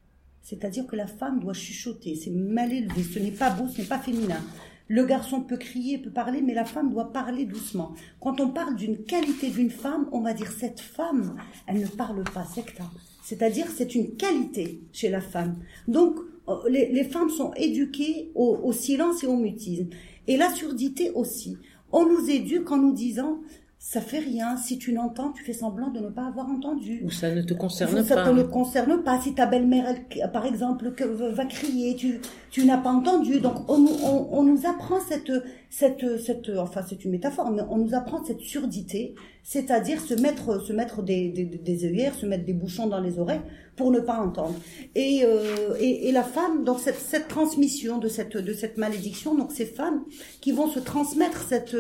C'est-à-dire que la femme doit chuchoter, c'est mal élevé, ce n'est pas beau, ce n'est pas féminin. Le garçon peut crier, peut parler, mais la femme doit parler doucement. Quand on parle d'une qualité d'une femme, on va dire cette femme, elle ne parle pas secta. C'est-à-dire c'est une qualité chez la femme. Donc euh, les, femmes sont éduquées au silence et au mutisme. Et la surdité aussi. On nous éduque en nous disant ça fait rien. Si tu l'entends, tu fais semblant de ne pas avoir entendu. Ou ça ne te concerne pas. Ça ne te concerne pas. Si ta belle-mère, par exemple, va crier, tu, tu n'as pas entendu. Donc, on, on, on, nous apprend cette, cette, cette, enfin, c'est une métaphore, mais on nous apprend cette surdité, c'est-à-dire se mettre, se mettre des, des, des œillères, se mettre des bouchons dans les oreilles pour ne pas entendre. Et, euh, et, et, la femme, donc cette, cette transmission de cette, de cette malédiction, donc ces femmes qui vont se transmettre cette,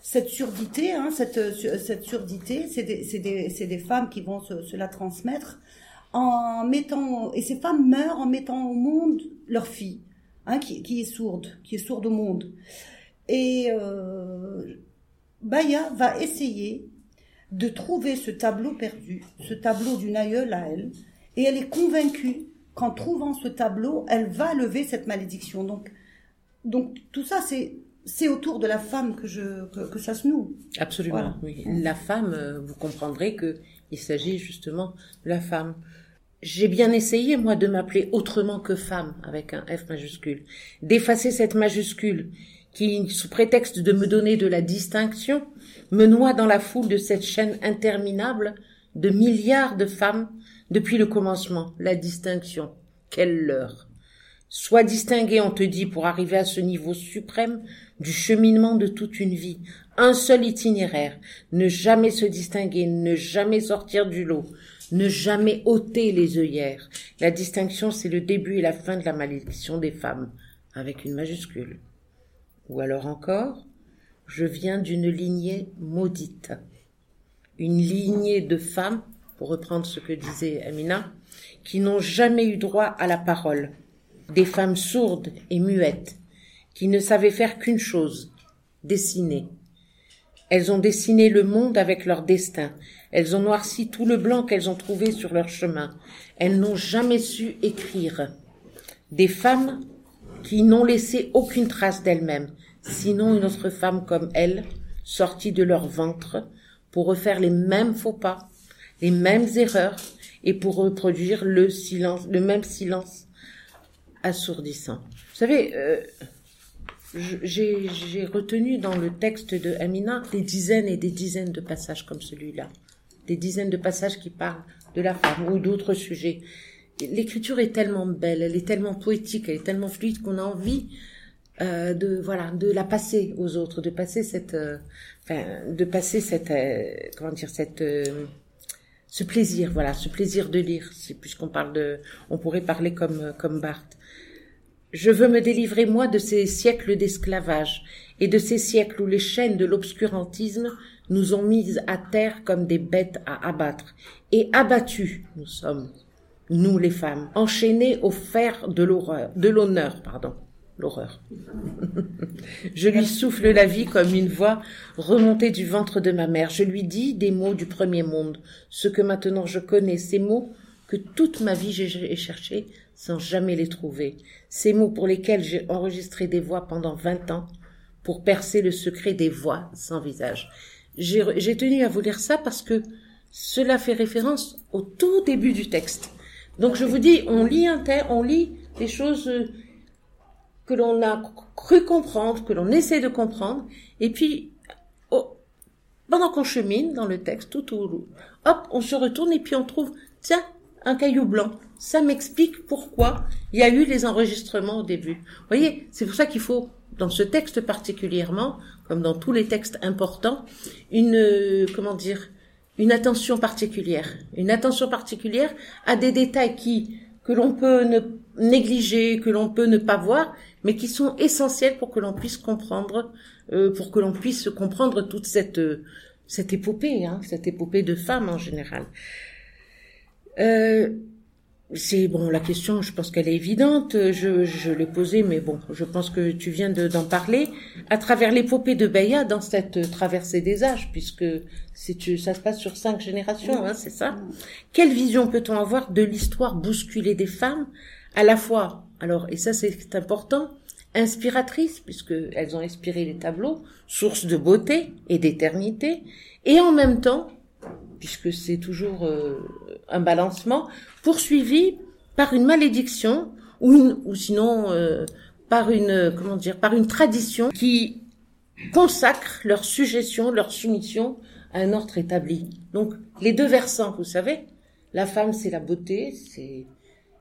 cette surdité, hein, cette, cette surdité, c'est des, des, des, femmes qui vont se, se, la transmettre en mettant, et ces femmes meurent en mettant au monde leur fille, hein, qui, qui est sourde, qui est sourde au monde. Et euh, Baya va essayer de trouver ce tableau perdu, ce tableau d'une aïeule à elle, et elle est convaincue qu'en trouvant ce tableau, elle va lever cette malédiction. Donc, donc tout ça, c'est c'est autour de la femme que, je, que, ça se noue. Absolument, oui. La femme, euh, vous comprendrez que il s'agit justement de la femme. J'ai bien essayé, moi, de m'appeler autrement que femme, avec un F majuscule, d'effacer cette majuscule qui, sous prétexte de me donner de la distinction, me noie dans la foule de cette chaîne interminable de milliards de femmes depuis le commencement. La distinction. Quelle leurre. Sois distingué, on te dit, pour arriver à ce niveau suprême du cheminement de toute une vie, un seul itinéraire, ne jamais se distinguer, ne jamais sortir du lot, ne jamais ôter les œillères. La distinction, c'est le début et la fin de la malédiction des femmes, avec une majuscule. Ou alors encore, je viens d'une lignée maudite. Une lignée de femmes, pour reprendre ce que disait Amina, qui n'ont jamais eu droit à la parole. Des femmes sourdes et muettes, qui ne savaient faire qu'une chose, dessiner. Elles ont dessiné le monde avec leur destin. Elles ont noirci tout le blanc qu'elles ont trouvé sur leur chemin. Elles n'ont jamais su écrire. Des femmes qui n'ont laissé aucune trace d'elles-mêmes, sinon une autre femme comme elles, sortie de leur ventre, pour refaire les mêmes faux pas, les mêmes erreurs, et pour reproduire le silence, le même silence assourdissant. Vous savez, euh, j'ai retenu dans le texte de Amina des dizaines et des dizaines de passages comme celui-là, des dizaines de passages qui parlent de la femme ou d'autres sujets. L'écriture est tellement belle, elle est tellement poétique, elle est tellement fluide qu'on a envie euh, de voilà de la passer aux autres, de passer cette, euh, enfin, de passer cette, euh, comment dire cette ce plaisir, voilà, ce plaisir de lire. Puisqu'on parle de, on pourrait parler comme comme Barthes. Je veux me délivrer, moi, de ces siècles d'esclavage et de ces siècles où les chaînes de l'obscurantisme nous ont mises à terre comme des bêtes à abattre. Et abattus, nous sommes, nous les femmes, enchaînées au fer de l'horreur, de l'honneur, pardon, l'horreur. <laughs> je lui souffle la vie comme une voix remontée du ventre de ma mère. Je lui dis des mots du premier monde, ce que maintenant je connais, ces mots que toute ma vie j'ai cherché sans jamais les trouver, ces mots pour lesquels j'ai enregistré des voix pendant vingt ans, pour percer le secret des voix sans visage. J'ai tenu à vous lire ça parce que cela fait référence au tout début du texte. Donc je vous dis, on lit un texte, on lit des choses euh, que l'on a cru comprendre, que l'on essaie de comprendre, et puis oh, pendant qu'on chemine dans le texte, tout, tout, hop, on se retourne et puis on trouve, tiens, un caillou blanc. Ça m'explique pourquoi il y a eu les enregistrements au début. Vous voyez, c'est pour ça qu'il faut, dans ce texte particulièrement, comme dans tous les textes importants, une, euh, comment dire, une attention particulière. Une attention particulière à des détails qui, que l'on peut négliger, que l'on peut ne pas voir, mais qui sont essentielles pour que l'on puisse comprendre, euh, pour que l'on puisse comprendre toute cette cette épopée, hein, cette épopée de femmes en général. Euh, c'est bon, la question, je pense qu'elle est évidente. Je, je l'ai posée, mais bon, je pense que tu viens d'en parler. À travers l'épopée de Beya dans cette traversée des âges, puisque c'est ça se passe sur cinq générations, hein, c'est ça? Quelle vision peut-on avoir de l'histoire bousculée des femmes, à la fois, alors, et ça c'est important, inspiratrice, puisque elles ont inspiré les tableaux, source de beauté et d'éternité, et en même temps puisque c'est toujours euh, un balancement, poursuivi par une malédiction ou, une, ou sinon euh, par une comment dire par une tradition qui consacre leur suggestion, leur soumission à un ordre établi. Donc les deux versants, vous savez, la femme c'est la beauté, c'est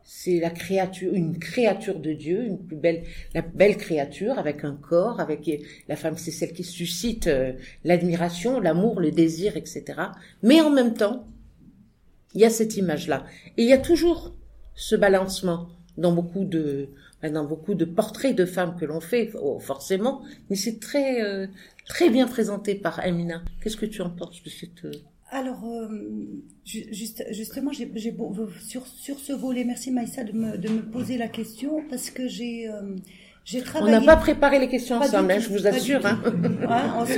c'est la créature, une créature de Dieu, une plus belle, la belle créature avec un corps, avec la femme, c'est celle qui suscite euh, l'admiration, l'amour, le désir, etc. Mais en même temps, il y a cette image-là, et il y a toujours ce balancement dans beaucoup de, dans beaucoup de portraits de femmes que l'on fait, oh, forcément, mais c'est très, euh, très bien présenté par Amina. Qu'est-ce que tu en penses de cette euh, alors, euh, juste, justement, j'ai, sur, sur ce volet, merci Maïssa de me, de me poser la question parce que j'ai, euh, j'ai travaillé. On n'a pas préparé les questions ensemble, hein, je vous assure. Hein.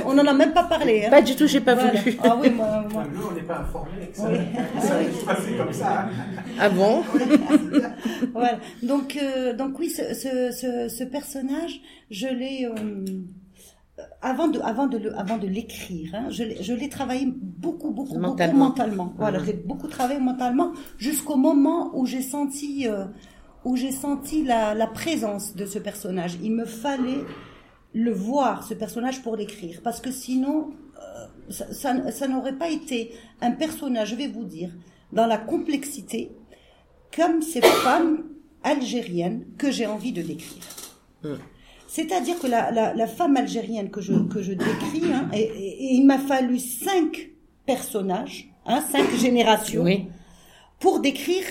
on n'en a même pas parlé. Hein. Pas du tout, j'ai pas voulu. Ah oui, moi. moi. Nous, on n'est pas informés. Ça, oui. ça comme ça. Hein. Ah bon Voilà. Donc, euh, donc oui, ce, ce, ce, personnage, je l'ai avant de, avant de, avant de l'écrire, hein, je, l'ai travaillé beaucoup, beaucoup, mentalement. beaucoup mentalement. Voilà, j'ai beaucoup travaillé mentalement jusqu'au moment où j'ai senti, euh, où j'ai senti la, la, présence de ce personnage. Il me fallait le voir, ce personnage, pour l'écrire, parce que sinon, euh, ça, ça, ça n'aurait pas été un personnage, je vais vous dire, dans la complexité, comme ces femmes algériennes que j'ai envie de décrire. Hum. C'est-à-dire que la, la, la, femme algérienne que je, que je décris, hein, et, il m'a fallu cinq personnages, hein, cinq générations, pour décrire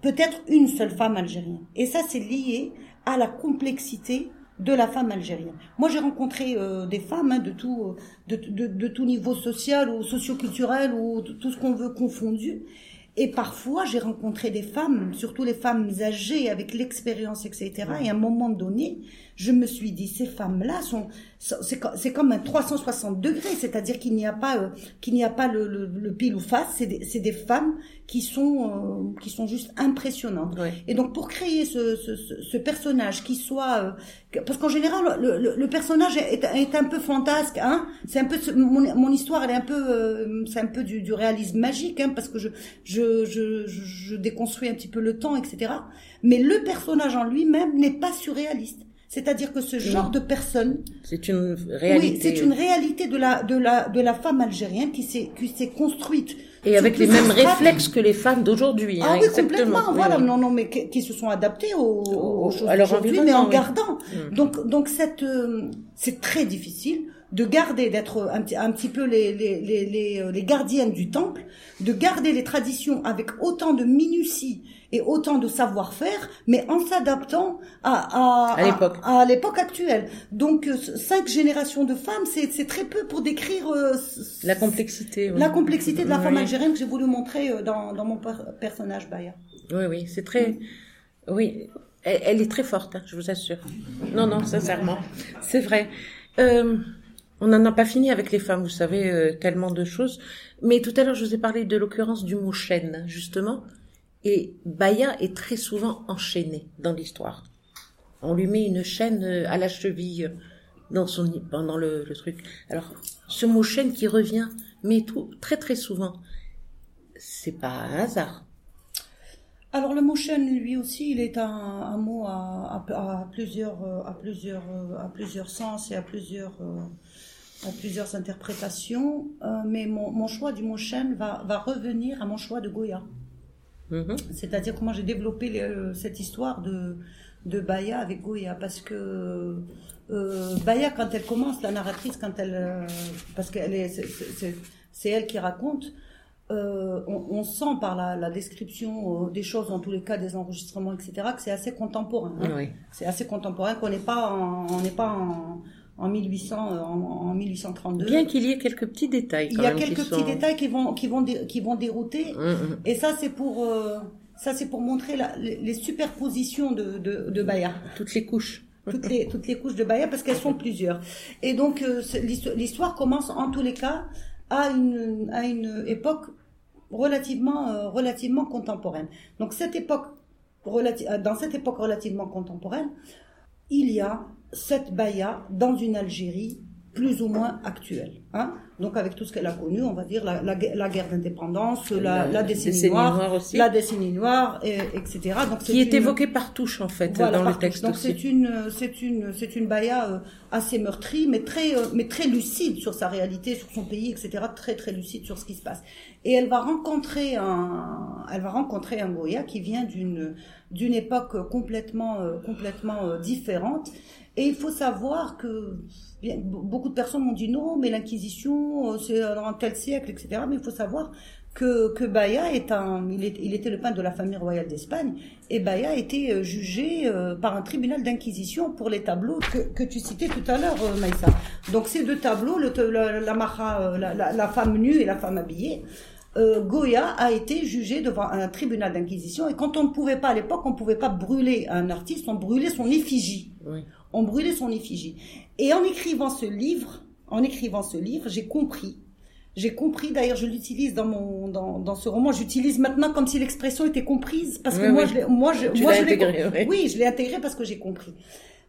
peut-être une seule femme algérienne. Et ça, c'est lié à la complexité de la femme algérienne. Moi, j'ai rencontré euh, des femmes hein, de tout, de, de, de, tout niveau social ou socioculturel ou tout ce qu'on veut confondu. Et parfois, j'ai rencontré des femmes, surtout les femmes âgées avec l'expérience, etc. Et à un moment donné, je me suis dit, ces femmes-là sont, c'est comme un 360 degrés, c'est-à-dire qu'il n'y a pas, euh, qu'il n'y a pas le, le, pile ou face. C'est des, des, femmes qui sont, euh, qui sont juste impressionnantes. Et donc, pour créer ce, ce, ce, personnage qui soit, euh, parce qu'en général, le, le, personnage est, est, un peu fantasque, hein. C'est un peu mon, mon, histoire, elle est un peu, c'est un peu du, du réalisme magique, hein, parce que je, je, je, je déconstruis un petit peu le temps, etc. Mais le personnage en lui-même n'est pas surréaliste. C'est-à-dire que ce genre de personne, c'est une réalité. Oui, c'est une réalité de la de la de la femme algérienne qui s'est qui s'est construite et avec les mêmes réflexes que les femmes d'aujourd'hui. Ah hein, oui, complètement. Voilà, non, non, mais qui, se sont adaptées aux, aux choses d'aujourd'hui, mais en gardant. Mm. Donc, donc cette, euh, c'est très difficile de garder, d'être un, un, petit peu les, les, les, les, euh, les gardiennes du temple, de garder les traditions avec autant de minutie et autant de savoir-faire, mais en s'adaptant à, à, à l'époque actuelle. Donc euh, cinq générations de femmes, c'est très peu pour décrire euh, la complexité. La complexité de la femme algérienne que j'ai voulu montrer euh, dans, dans mon personnage Baya. Oui, oui, c'est très, oui, elle, est très forte, hein, je vous assure. Non, non, sincèrement, c'est vrai. Euh, on n'en a pas fini avec les femmes, vous savez, tellement de choses. Mais tout à l'heure, je vous ai parlé de l'occurrence du mot chaîne, justement. Et Baya est très souvent enchaîné dans l'histoire. On lui met une chaîne euh, à la cheville son pendant le, truc. Alors ce mot chaîne qui revient, mais tout, très très souvent, c'est pas un hasard. Alors le mot chaîne, lui aussi, il est un, mot à plusieurs sens et à plusieurs, à plusieurs interprétations. Euh, mais mon, choix du mot chaîne va, va revenir à mon choix de Goya. Mhm. C'est-à-dire comment j'ai développé euh, cette histoire de, de Baya avec Goya, parce que euh, Baya, quand elle commence, la narratrice, quand elle, euh, parce qu'elle est, c'est elle qui raconte, euh, on, on sent par la, la description euh, des choses, en tous les cas des enregistrements, etc., que c'est assez contemporain. hein. Oui. C'est assez contemporain, qu'on n'est pas en, on n'est pas en, en 1800, euh, en, en 1832. Bien qu'il y ait quelques petits détails. Il y a quelques sont- petits détails qui vont, qui vont, dé- qui vont dérouter. Hum, hum. Et ça, c'est pour, euh, ça, c'est pour montrer la- les, superpositions de, de, de Baya. Toutes les couches. Toutes les, toutes les couches de Baya, parce qu'elles sont plusieurs. Et donc, euh, l'histoire commence, en tous les cas, à une, à une époque relativement, euh, relativement contemporaine. Donc, cette époque, dans cette époque relativement contemporaine, il y a cette Baya dans une Algérie plus ou moins actuelle. Hein Donc avec tout ce qu'elle a connu, on va dire la, la, la guerre d'indépendance, la, la décennie, décennie noire, noire aussi. la décennie noire, et, etc. Donc Qui est une- évoqué par touche, en fait, voilà, dans le texte Donc c'est une, c'est une, c'est une Baya euh, assez meurtrie, mais très, euh, mais très lucide sur sa réalité, sur son pays, etc. Très très lucide sur ce qui se passe. Et elle va rencontrer un, elle va rencontrer un Goya qui vient d'une, d'une époque complètement, euh, complètement euh, différente. Et il faut savoir que beaucoup de personnes m'ont dit non, mais l'Inquisition, euh, c'est dans tel siècle, etc. Mais il faut savoir que, que Baya est un, il, est- il était le peintre de la famille royale d'Espagne, et Baya a été euh, jugé par un tribunal d'inquisition pour les tableaux que, que tu citais tout à l'heure, Maïssa. Donc ces deux tableaux, le, la, la, la, la femme nue et la femme habillée, euh, Goya a été jugé devant un tribunal d'inquisition, et quand on ne pouvait pas à l'époque, on ne pouvait pas brûler un artiste, on brûlait son effigie Oui. on brûlait son effigie. Et en écrivant ce livre, en écrivant ce livre, j'ai compris. J'ai compris, d'ailleurs je l'utilise dans mon dans, dans ce roman, j'utilise maintenant comme si l'expression était comprise parce que Oui, moi oui. je l'ai moi je Tu moi je l'ai intégré, oui, je l'ai intégré parce que j'ai compris.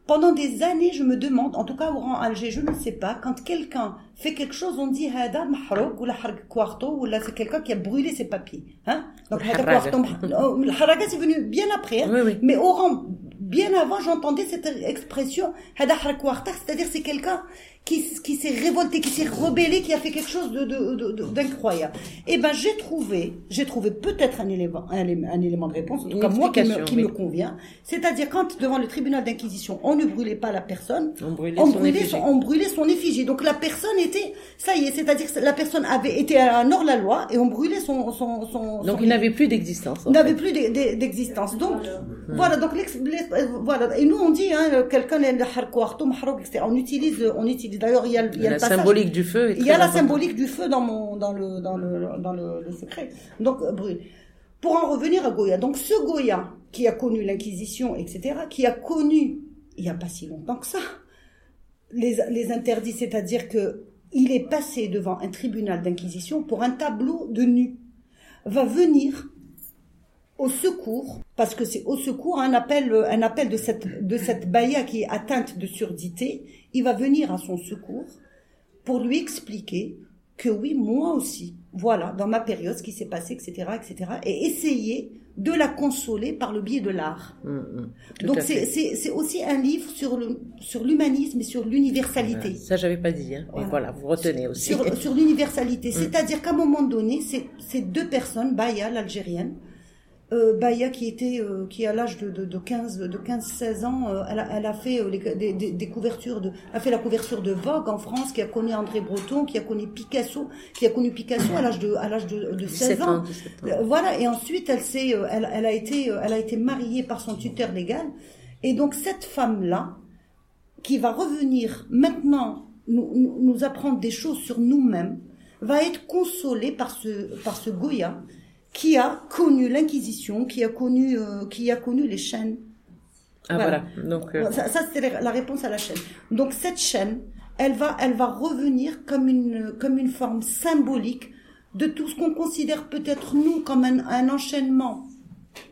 Pendant des années, je me demande, en tout cas au rang Alger, je ne sais pas, quand quelqu'un fait quelque chose, on dit hada mahrouk ou la harg quarto ou là c'est quelqu'un qui a brûlé ses papiers, hein Donc Le quarto, <laughs> oh, c'est venu bien après, hein. Oui, oui. Mais au rang bien avant, j'entendais cette expression, hada harg quarta, c'est-à-dire c'est quelqu'un qui, qui s'est révolté, qui s'est rebellé, qui a fait quelque chose de, de, de- de- d'incroyable. Et ben j'ai trouvé, j'ai trouvé peut-être un élément, un, élé- un élément de réponse, en tout Une cas moi qui me, explication, qui oui. me convient. C'est-à-dire quand devant le tribunal d'inquisition, on ne brûlait pas la personne, On brûlait on son brûlait, effigie. son, on brûlait son effigie. Donc la personne était, ça y est, c'est-à-dire que la personne avait été un hors la loi et on brûlait son, son, son Donc son il n'avait plus d'existence. en n'avait plus d'e- d'e- d'existence. Donc, voilà, donc, voilà. Et nous, on dit, hein, quelqu'un, est. On utilise, on utilise, d'ailleurs, il y a, il y a La passage- symbolique du feu il y a la symbolique du feu dans mon, dans le, dans le, dans le, le secret. Donc, euh, brûle. Pour en revenir à Goya. Donc, ce Goya, qui a connu l'Inquisition, etc., qui a connu, il n'y a pas si longtemps que ça, les, les interdits, c'est-à-dire que il est passé devant un tribunal d'inquisition pour un tableau de nu, va venir au secours, parce que c'est au secours un appel, un appel de cette, de cette Baya qui est atteinte de surdité, il va venir à son secours pour lui expliquer que oui, moi aussi, voilà, dans ma période, ce qui s'est passé, etc., etc., et essayer de la consoler par le biais de l'art. Hum. Tout Donc c'est fait. c'est- c'est aussi un livre sur le sur l'humanisme et sur l'universalité. Voilà. Ça, j'avais pas dit. Hein. Voilà. Et voilà, vous retenez aussi. Sur, sur l'universalité. <laughs> Mm. C'est-à-dire qu'à un moment donné, ces, ces deux personnes, Baya, l'Algérienne, euh, Baya qui était, euh, qui à l'âge de, de, de 15, de 15, 16 ans, euh, elle, a, elle a fait euh, les- des, des, des couvertures de, a fait la couverture de Vogue en France, qui a connu André Breton, qui a connu Picasso, qui a connu Picasso à l'âge de, à l'âge de, de 16 17 ans. ans, 17 ans. Voilà, et ensuite elle s'est, elle, elle a été, elle a été mariée par son tuteur légal, et donc cette femme-là, qui va revenir maintenant nous, nous, nous apprendre des choses sur nous-mêmes, va être consolée par ce, par ce Goya qui a connu l'Inquisition, qui a connu, euh, qui a connu les chaînes. Ah Voilà. voilà. Donc euh, Ça, ça c'était la- la réponse à la chaîne. Donc cette chaîne, elle va, elle va revenir comme une, comme une forme symbolique de tout ce qu'on considère peut-être nous comme un, un enchaînement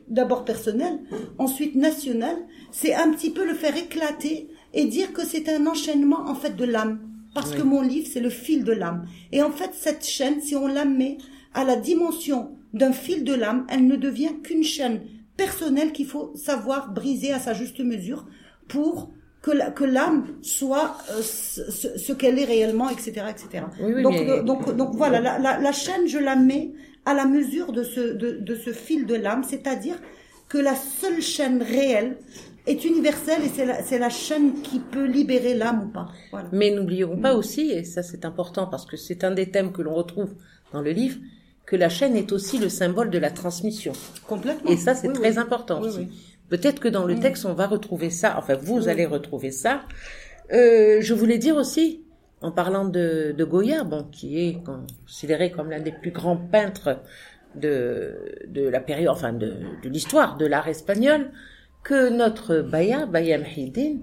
d'abord personnel, ensuite national, c'est un petit peu le faire éclater et dire que c'est un enchaînement en fait de l'âme. Parce Oui. que mon livre, c'est le fil de l'âme. Et en fait, cette chaîne, si on la met à la dimension d'un fil de l'âme, elle ne devient qu'une chaîne personnelle qu'il faut savoir briser à sa juste mesure pour que l'âme soit euh, ce, qu'elle est réellement, etc., etc. Oui, oui, donc, mais- euh, donc, donc voilà, la, la, la chaîne, je la mets à la mesure de ce, de, de ce fil de l'âme, c'est-à-dire que la seule chaîne réelle est universelle et c'est la, la chaîne qui peut libérer l'âme ou pas. Voilà. Mais n'oublions pas aussi, et ça c'est important parce que c'est un des thèmes que l'on retrouve dans le livre, que la chaîne est aussi le symbole de la transmission. Complètement. Et ça, c'est Oui, très oui. important Oui. Peut-être que dans le Mm. texte, on va retrouver ça. Enfin, vous allez retrouver ça. Euh, je voulais dire aussi, en parlant de, de Goya, bon, qui est considéré comme l'un des plus grands peintres de, de la période, enfin de, de l'histoire de l'art espagnol, que notre Baya, Baya Mhidin,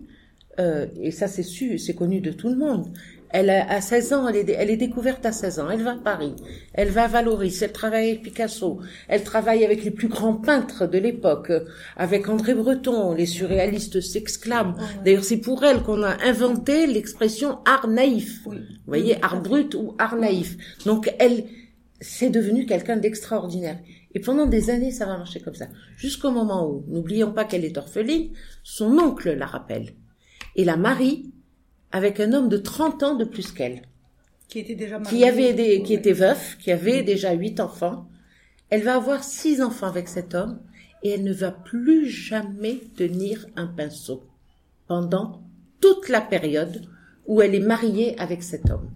euh, et ça c'est su, c'est connu de tout le monde. Elle a, à 16 ans, elle est, elle est découverte à 16 ans. Elle va à Paris, elle va à Valoris, elle travaille avec Picasso, elle travaille avec les plus grands peintres de l'époque, avec André Breton. Les surréalistes s'exclament. D'ailleurs, c'est pour elle qu'on a inventé l'expression art naïf. Oui. Vous voyez, art brut ou art naïf. Donc, elle, c'est devenu quelqu'un d'extraordinaire. Et pendant des années, ça va marcher comme ça. Jusqu'au moment où, n'oublions pas qu'elle est orpheline, son oncle la rappelle. Et la marie avec un homme de 30 ans de plus qu'elle, Qui était déjà marié. qui avait des, qui était veuf, qui avait déjà huit enfants. Elle va avoir six enfants avec cet homme et elle ne va plus jamais tenir un pinceau pendant toute la période où elle est mariée avec cet homme.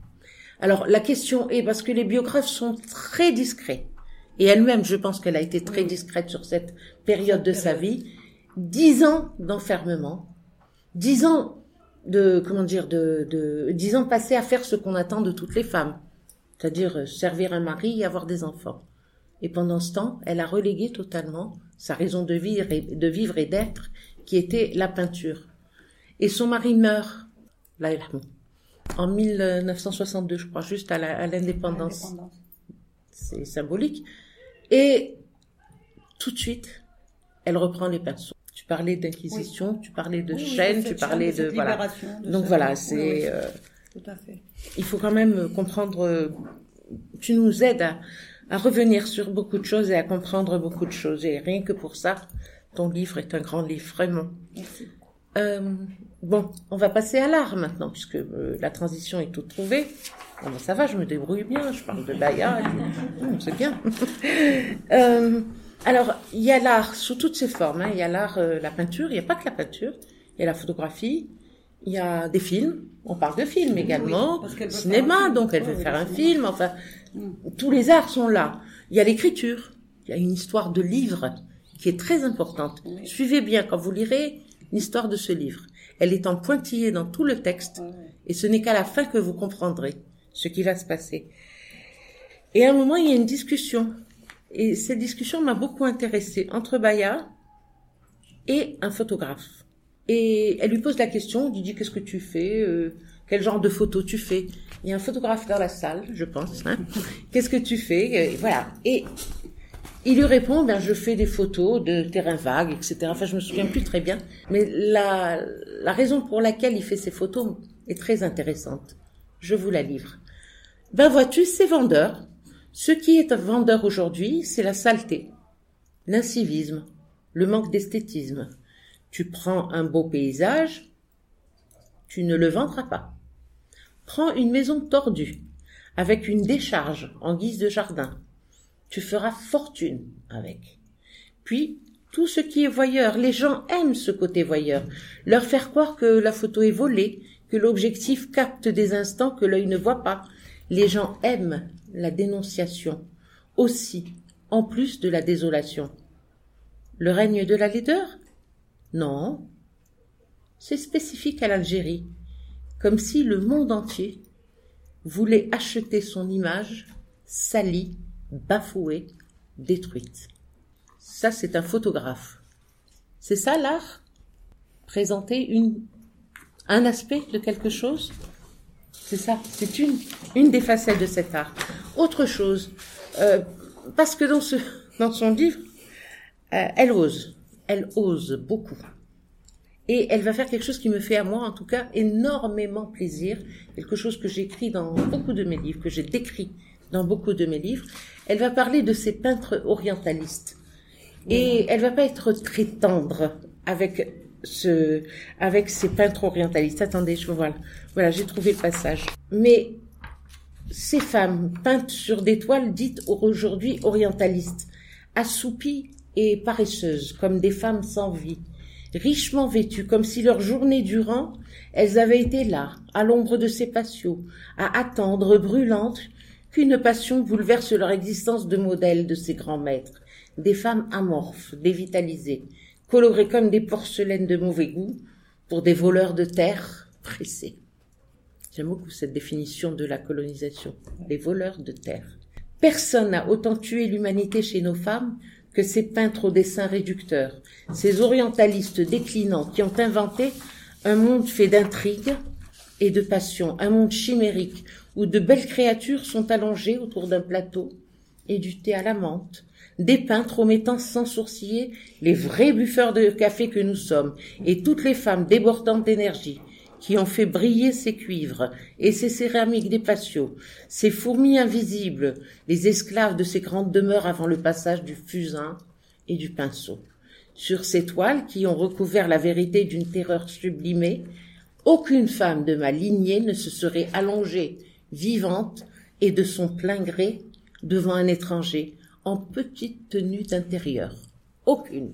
Alors la question est parce que les biographes sont très discrets et elle-même, je pense qu'elle a été très discrète sur cette période de sa vie. Dix ans d'enfermement, dix ans de comment dire de, de dix ans passés à faire ce qu'on attend de toutes les femmes, c'est-à-dire euh, servir un mari et avoir des enfants. Et pendant ce temps, elle a relégué totalement sa raison de vivre et de vivre et d'être, qui était la peinture. Et son mari meurt, là, en 1962, je crois, juste à l'indépendance Indépendance. c'est symbolique. Et tout de suite, elle reprend les pinceaux. Tu parlais d'inquisition, tu parlais de Oui, chaîne, tu parlais chaîne, de voilà. de Donc voilà, c'est euh, Tout à fait. il faut quand même comprendre. Tu nous aides à, à revenir sur beaucoup de choses et à comprendre beaucoup de choses. Et rien que pour ça, ton livre est un grand livre, vraiment. Merci. Euh, bon, on va passer à l'art maintenant, puisque euh, la transition est toute trouvée. Bon, ben, ça va, je me débrouille bien, je parle de. Hum, <laughs> c'est bien. <laughs> Euh, alors, il y a l'art sous toutes ses formes. hein. Il y a l'art, euh, la peinture, il n'y a pas que la peinture, il y a la photographie, il y a des films, on parle de films également, cinéma, donc elle veut faire un film, enfin, Mm. tous les arts sont là. Il y a l'écriture, il y a une histoire de livre qui est très importante. Oui. Suivez bien quand vous lirez l'histoire de ce livre. Elle est en pointillé dans tout le texte et ce n'est qu'à la fin que vous comprendrez ce qui va se passer. Et à un moment, il y a une discussion. Et cette discussion m'a beaucoup intéressée entre Baya et un photographe. Et elle lui pose la question, lui dit qu'est-ce que tu fais, euh, quel genre de photos tu fais? Il y a un photographe dans la salle, je pense. Hein. Qu'est-ce que tu fais? Euh, Voilà. Et il lui répond, ben je fais des photos de terrain vague, etc. Enfin, je me souviens plus très bien. Mais la, la raison pour laquelle il fait ces photos est très intéressante. Je vous la livre. Ben vois-tu, ces vendeurs, ce qui est vendeur aujourd'hui, c'est la saleté, l'incivisme, le manque d'esthétisme. Tu prends un beau paysage, tu ne le vendras pas. Prends une maison tordue, avec une décharge en guise de jardin. Tu feras fortune avec. Puis, tout ce qui est voyeur, les gens aiment ce côté voyeur. Leur faire croire que la photo est volée, que l'objectif capte des instants que l'œil ne voit pas. Les gens aiment la dénonciation, aussi, en plus de la désolation. Le règne de la laideur? Non. C'est spécifique à l'Algérie, comme si le monde entier voulait acheter son image salie, bafouée, détruite. Ça, c'est un photographe. C'est ça l'art? Présenter une, un aspect de quelque chose? C'est ça, c'est une, une des facettes de cet art. Autre chose, euh, parce que dans, ce, <laughs> dans son livre, euh, elle ose, elle ose beaucoup. Et elle va faire quelque chose qui me fait à moi, en tout cas, énormément plaisir, quelque chose que j'écris dans beaucoup de mes livres, que j'ai décrit dans beaucoup de mes livres. Elle va parler de ces peintres orientalistes. Et elle va pas être très tendre avec ce, avec ces peintres orientalistes. Attendez, je vois, voilà, j'ai trouvé le passage. Mais ces femmes peintes sur des toiles dites aujourd'hui orientalistes, assoupies et paresseuses, comme des femmes sans vie, richement vêtues, comme si leur journée durant, elles avaient été là, à l'ombre de ces patios, à attendre brûlantes qu'une passion bouleverse leur existence de modèle de ces grands maîtres, des femmes amorphes, dévitalisées, colorées comme des porcelaines de mauvais goût pour des voleurs de terre pressés. J'aime beaucoup cette définition de la colonisation, les voleurs de terre. Personne n'a autant tué l'humanité chez nos femmes que ces peintres au dessin réducteurs, ces orientalistes déclinants qui ont inventé un monde fait d'intrigues et de passions, un monde chimérique où de belles créatures sont allongées autour d'un plateau et du thé à la menthe, des peintres omettant sans sourciller les vrais buffeurs de café que nous sommes et toutes les femmes débordantes d'énergie qui ont fait briller ces cuivres et ces céramiques des patios, ces fourmis invisibles, les esclaves de ces grandes demeures avant le passage du fusain et du pinceau. Sur ces toiles qui ont recouvert la vérité d'une terreur sublimée, aucune femme de ma lignée ne se serait allongée, vivante et de son plein gré, devant un étranger, en petite tenue d'intérieur. Aucune.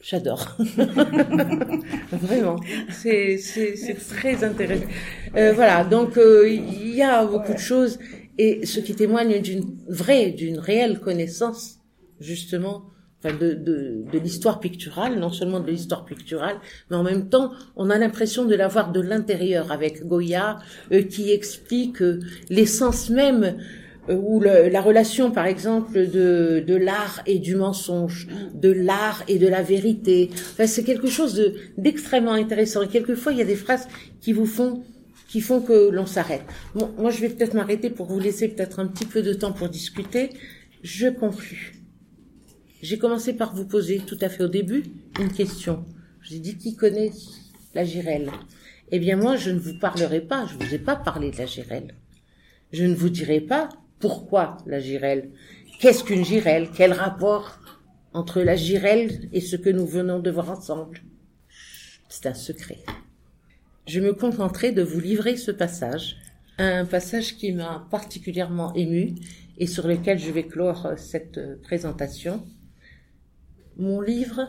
J'adore. <laughs> Vraiment. C'est, c'est, c'est très intéressant. Euh, voilà. Donc, euh, il y a beaucoup de choses et ce qui témoigne d'une vraie, d'une réelle connaissance, justement, enfin de, de, de l'histoire picturale, non seulement de l'histoire picturale, mais en même temps, on a l'impression de l'avoir de l'intérieur avec Goya, euh, qui explique euh, l'essence même ou la relation, par exemple, de, de l'art et du mensonge, de l'art et de la vérité. Enfin, c'est quelque chose de d'extrêmement intéressant. Et quelquefois, il y a des phrases qui vous font qui font que l'on s'arrête. Bon, moi, je vais peut-être m'arrêter pour vous laisser peut-être un petit peu de temps pour discuter. Je conclus. J'ai commencé par vous poser tout à fait au début une question. Je vous ai dit qui connaît la girelle? Eh bien moi, je ne vous parlerai pas, je vous ai pas parlé de la girelle. Je ne vous dirai pas pourquoi la girelle? Qu'est-ce qu'une girelle? Quel rapport entre la girelle et ce que nous venons de voir ensemble? C'est un secret. Je me contenterai de vous livrer ce passage, un passage qui m'a particulièrement ému et sur lequel je vais clore cette présentation. Mon livre,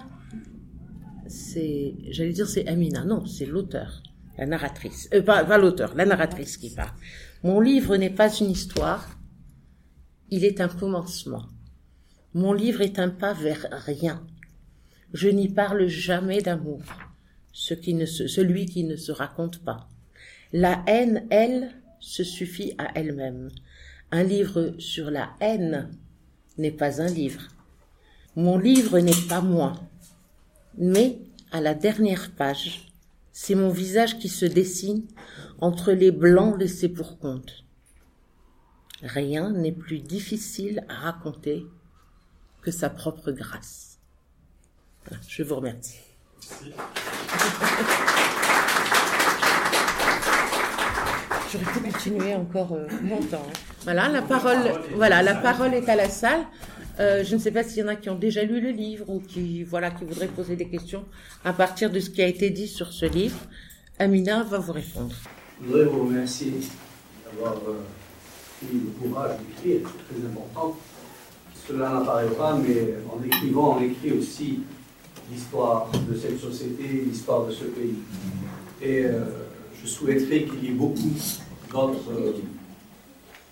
c'est, j'allais dire c'est Amina, non, c'est l'auteur, la narratrice, euh, pas, pas l'auteur, la narratrice qui parle. Mon livre n'est pas une histoire, il est un commencement. Mon livre est un pas vers rien. Je n'y parle jamais d'amour, celui qui ne se raconte pas. La haine, elle, se suffit à elle-même. Un livre sur la haine n'est pas un livre. Mon livre n'est pas moi, mais à la dernière page, c'est mon visage qui se dessine entre les blancs laissés pour compte. Rien n'est plus difficile à raconter que sa propre grâce. Je vous remercie. J'aurais pu continuer encore euh, longtemps. Hein. Voilà, la parole, voilà, la parole est à la salle. Euh, je ne sais pas s'il y en a qui ont déjà lu le livre ou qui, voilà, qui voudraient poser des questions à partir de ce qui a été dit sur ce livre. Amina va vous répondre. Je voudrais vous remercier d'avoir euh, le courage d'écrire, c'est très important. Cela n'apparaît pas, mais en écrivant, on écrit aussi l'histoire de cette société, l'histoire de ce pays. Et euh, je souhaiterais qu'il y ait beaucoup d'autres euh,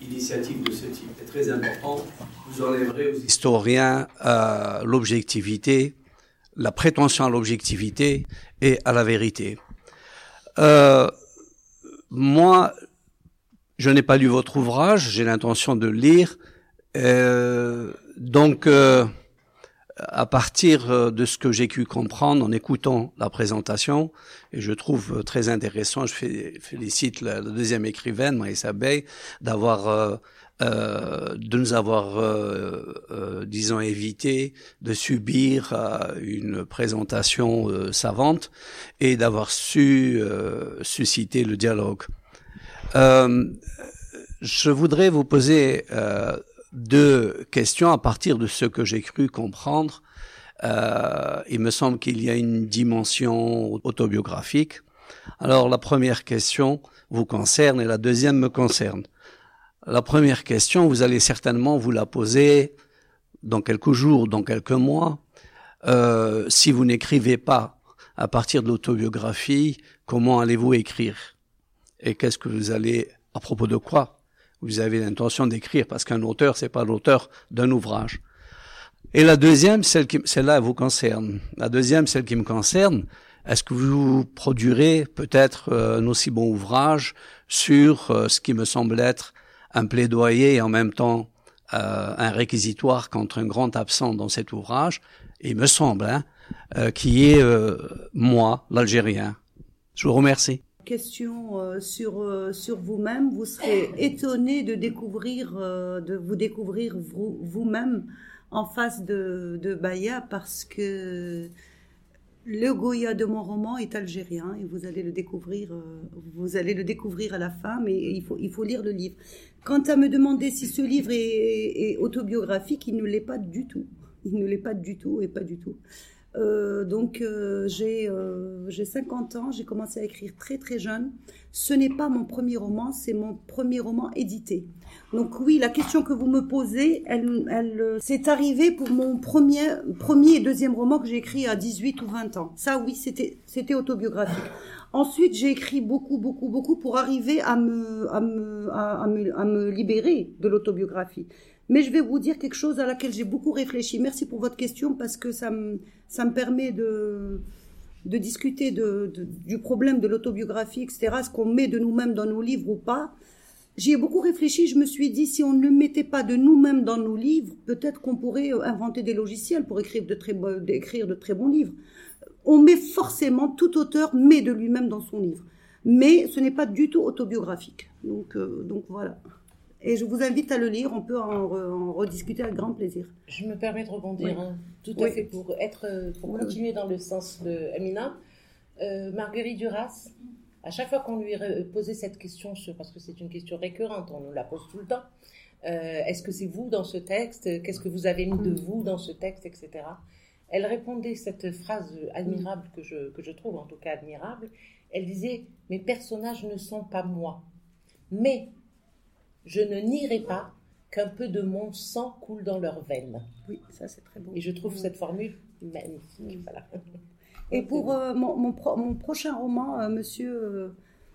initiatives de ce type. C'est très important. Vous enlèverez aux historiens euh, l'objectivité, la prétention à l'objectivité et à la vérité. Moi, je n'ai pas lu votre ouvrage, j'ai l'intention de le lire. Euh, donc, euh, à partir euh, de ce que j'ai pu comprendre en écoutant la présentation, et je trouve très intéressant, je félicite la, deuxième écrivaine, Maïssa Bey, d'avoir euh, euh, de nous avoir, euh, disons, évité de subir une présentation savante et d'avoir su susciter le dialogue. Euh, je voudrais vous poser euh, deux questions à partir de ce que j'ai cru comprendre. Euh, il me semble qu'il y a une dimension autobiographique. Alors la première question vous concerne et la deuxième me concerne. La première question, vous allez certainement vous la poser dans quelques jours, dans quelques mois. Euh, si vous n'écrivez pas à partir de l'autobiographie, comment allez-vous écrire? Et qu'est-ce que vous allez, à propos de quoi, vous avez l'intention d'écrire, parce qu'un auteur, c'est pas l'auteur d'un ouvrage. Et la deuxième, celle qui, celle-là vous concerne. La deuxième, celle qui me concerne, est-ce que vous produirez peut-être euh, un aussi bon ouvrage sur euh, ce qui me semble être un plaidoyer et en même temps euh, un réquisitoire contre un grand absent dans cet ouvrage, il me semble, hein, qui est moi, l'Algérien. Je vous remercie. Question sur sur vous-même. Vous serez <coughs> étonné de découvrir de vous découvrir vous, vous-même en face de, de Baya parce que le Goya de mon roman est algérien et vous allez le découvrir, euh, vous allez le découvrir à la fin, mais il faut, il faut lire le livre. Quant à me demander si ce livre est, autobiographique, il ne l'est pas du tout. Il ne l'est pas du tout et pas du tout. Euh, donc euh, j'ai j'ai 50 ans, j'ai commencé à écrire très très jeune. Ce n'est pas mon premier roman, c'est mon premier roman édité. Donc oui, la question que vous me posez, elle, elle euh, c'est arrivé pour mon premier, premier et deuxième roman que j'ai écrit à 18 ou 20 ans. Ça oui, c'était, c'était autobiographique. Ensuite, j'ai écrit beaucoup, beaucoup, beaucoup pour arriver à me, à me, à, me, à me libérer de l'autobiographie. Mais je vais vous dire quelque chose à laquelle j'ai beaucoup réfléchi. Merci pour votre question parce que ça me, ça me permet de, de discuter de, du problème de l'autobiographie, etc. Ce qu'on met de nous-mêmes dans nos livres ou pas. J'y ai beaucoup réfléchi, je me suis dit, si on ne mettait pas de nous-mêmes dans nos livres, peut-être qu'on pourrait euh, inventer des logiciels pour écrire de très, écrire de très bons livres. On met forcément, tout auteur met de lui-même dans son livre. Mais ce n'est pas du tout autobiographique. Donc, euh, donc voilà. Et je vous invite à le lire, on peut en, rediscuter avec grand plaisir. Je me permets de rebondir, hein. tout à fait, pour, être, pour continuer dans le sens de Amina. Euh, Marguerite Duras, à chaque fois qu'on lui posait cette question, parce que c'est une question récurrente, on nous la pose tout le temps, euh, est-ce que c'est vous dans ce texte? Qu'est-ce que vous avez mis de vous dans ce texte, etc. Elle répondait cette phrase admirable que je, que je trouve en tout cas admirable. Elle disait Mes personnages ne sont pas moi, mais je ne nierai pas qu'un peu de mon sang coule dans leurs veines. Oui, ça c'est très beau. Et je trouve cette formule magnifique. Voilà. Et pour euh, mon, mon, prochain roman, euh, Monsieur, euh,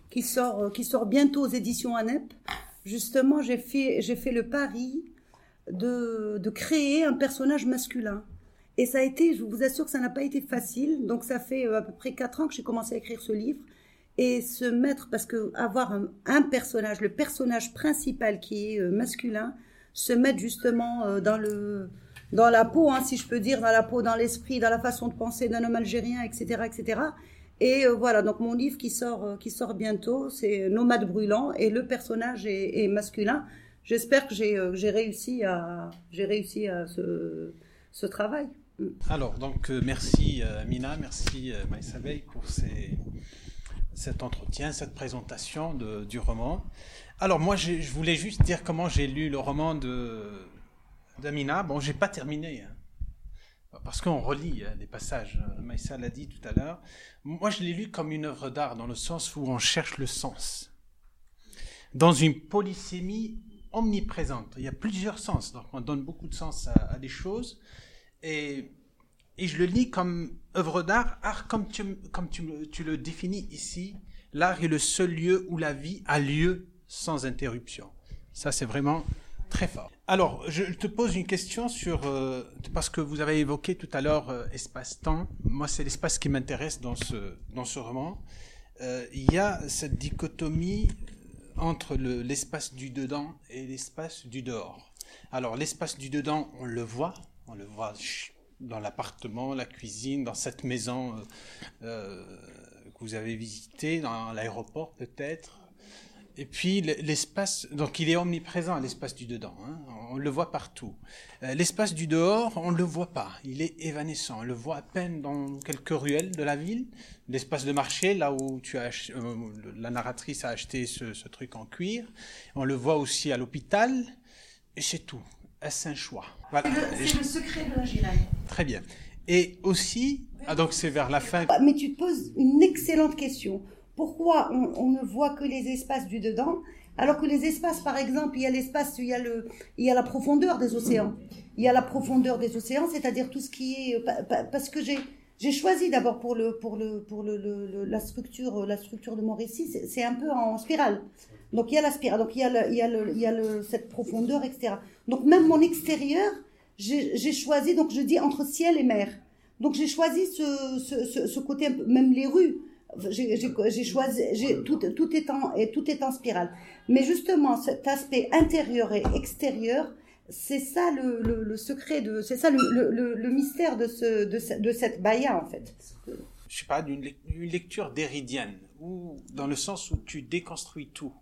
qui sort, qui sort bientôt aux éditions ANEP, justement, j'ai fait, j'ai fait le pari de, de créer un personnage masculin. Et ça a été, je vous assure que ça n'a pas été facile. Donc ça fait à peu près quatre ans que j'ai commencé à écrire ce livre et se mettre parce que avoir un, personnage, le personnage principal qui est masculin, se mettre justement dans le dans la peau, hein, si je peux dire, dans la peau, dans l'esprit, dans la façon de penser d'un homme algérien, etc., etc. Et euh, voilà, donc mon livre qui sort, euh, qui sort bientôt, c'est Nomade brûlant, et le personnage est, masculin. J'espère que j'ai euh, réussi à, j'ai réussi à ce, ce travail. Alors, donc, merci Amina, merci Maïssa pour ces, cet entretien, cette présentation du roman. Alors, moi, je voulais juste dire comment j'ai lu le roman de d'Amina. Bon, j'ai pas terminé. Hein. Parce qu'on relit hein, des passages. Maïssa l'a dit tout à l'heure. Moi, je l'ai lu comme une œuvre d'art, dans le sens où on cherche le sens. Dans une polysémie omniprésente. Il y a plusieurs sens. Donc, on donne beaucoup de sens à, des choses. Et, et, je le lis comme œuvre d'art. Art, comme, tu, comme tu, tu le définis ici, l'art est le seul lieu où la vie a lieu sans interruption. Ça, c'est vraiment très fort. Alors, je te pose une question sur, euh, parce que vous avez évoqué tout à l'heure euh, espace-temps. Moi, c'est l'espace qui m'intéresse dans ce, dans ce roman. Euh, il y a cette dichotomie entre l'espace du dedans et l'espace du dehors. Alors, l'espace du dedans, on le voit, on le voit dans l'appartement, la cuisine, dans cette maison que vous avez visitée, dans l'aéroport peut-être, et puis l'espace, donc il est omniprésent, l'espace du dedans, hein, on le voit partout. Euh, l'espace du dehors, on ne le voit pas, il est évanescent, on le voit à peine dans quelques ruelles de la ville. L'espace de marché, là où euh, la narratrice a acheté ce, truc en cuir, on le voit aussi à l'hôpital, et c'est tout. Est-ce un choix voilà. C'est le, secret de la giraille. Très bien. Et aussi, ah donc c'est vers la fin. Mais tu te poses une excellente question. Pourquoi on, ne voit que les espaces du dedans alors que les espaces, par exemple, il y a l'espace, il y a le, il y a la profondeur des océans. Il y a la profondeur des océans, c'est-à-dire tout ce qui est, parce que j'ai, j'ai choisi d'abord pour le, pour le, pour le, la structure, la structure de mon récit, c'est un peu en spirale. Donc il y a la spirale, donc il y a, il y a, il y a cette profondeur, etc. Donc même mon extérieur, j'ai choisi, donc je dis entre ciel et mer. Donc j'ai choisi ce, ce, ce, côté, même les rues. J'ai choisi, tout, tout, est en, tout est en spirale. Mais justement, cet aspect intérieur et extérieur, c'est ça le, secret de, c'est ça le, mystère de, ce, de, cette baya en fait. Je sais pas, d'une lecture déridienne, ou dans le sens où tu déconstruis tout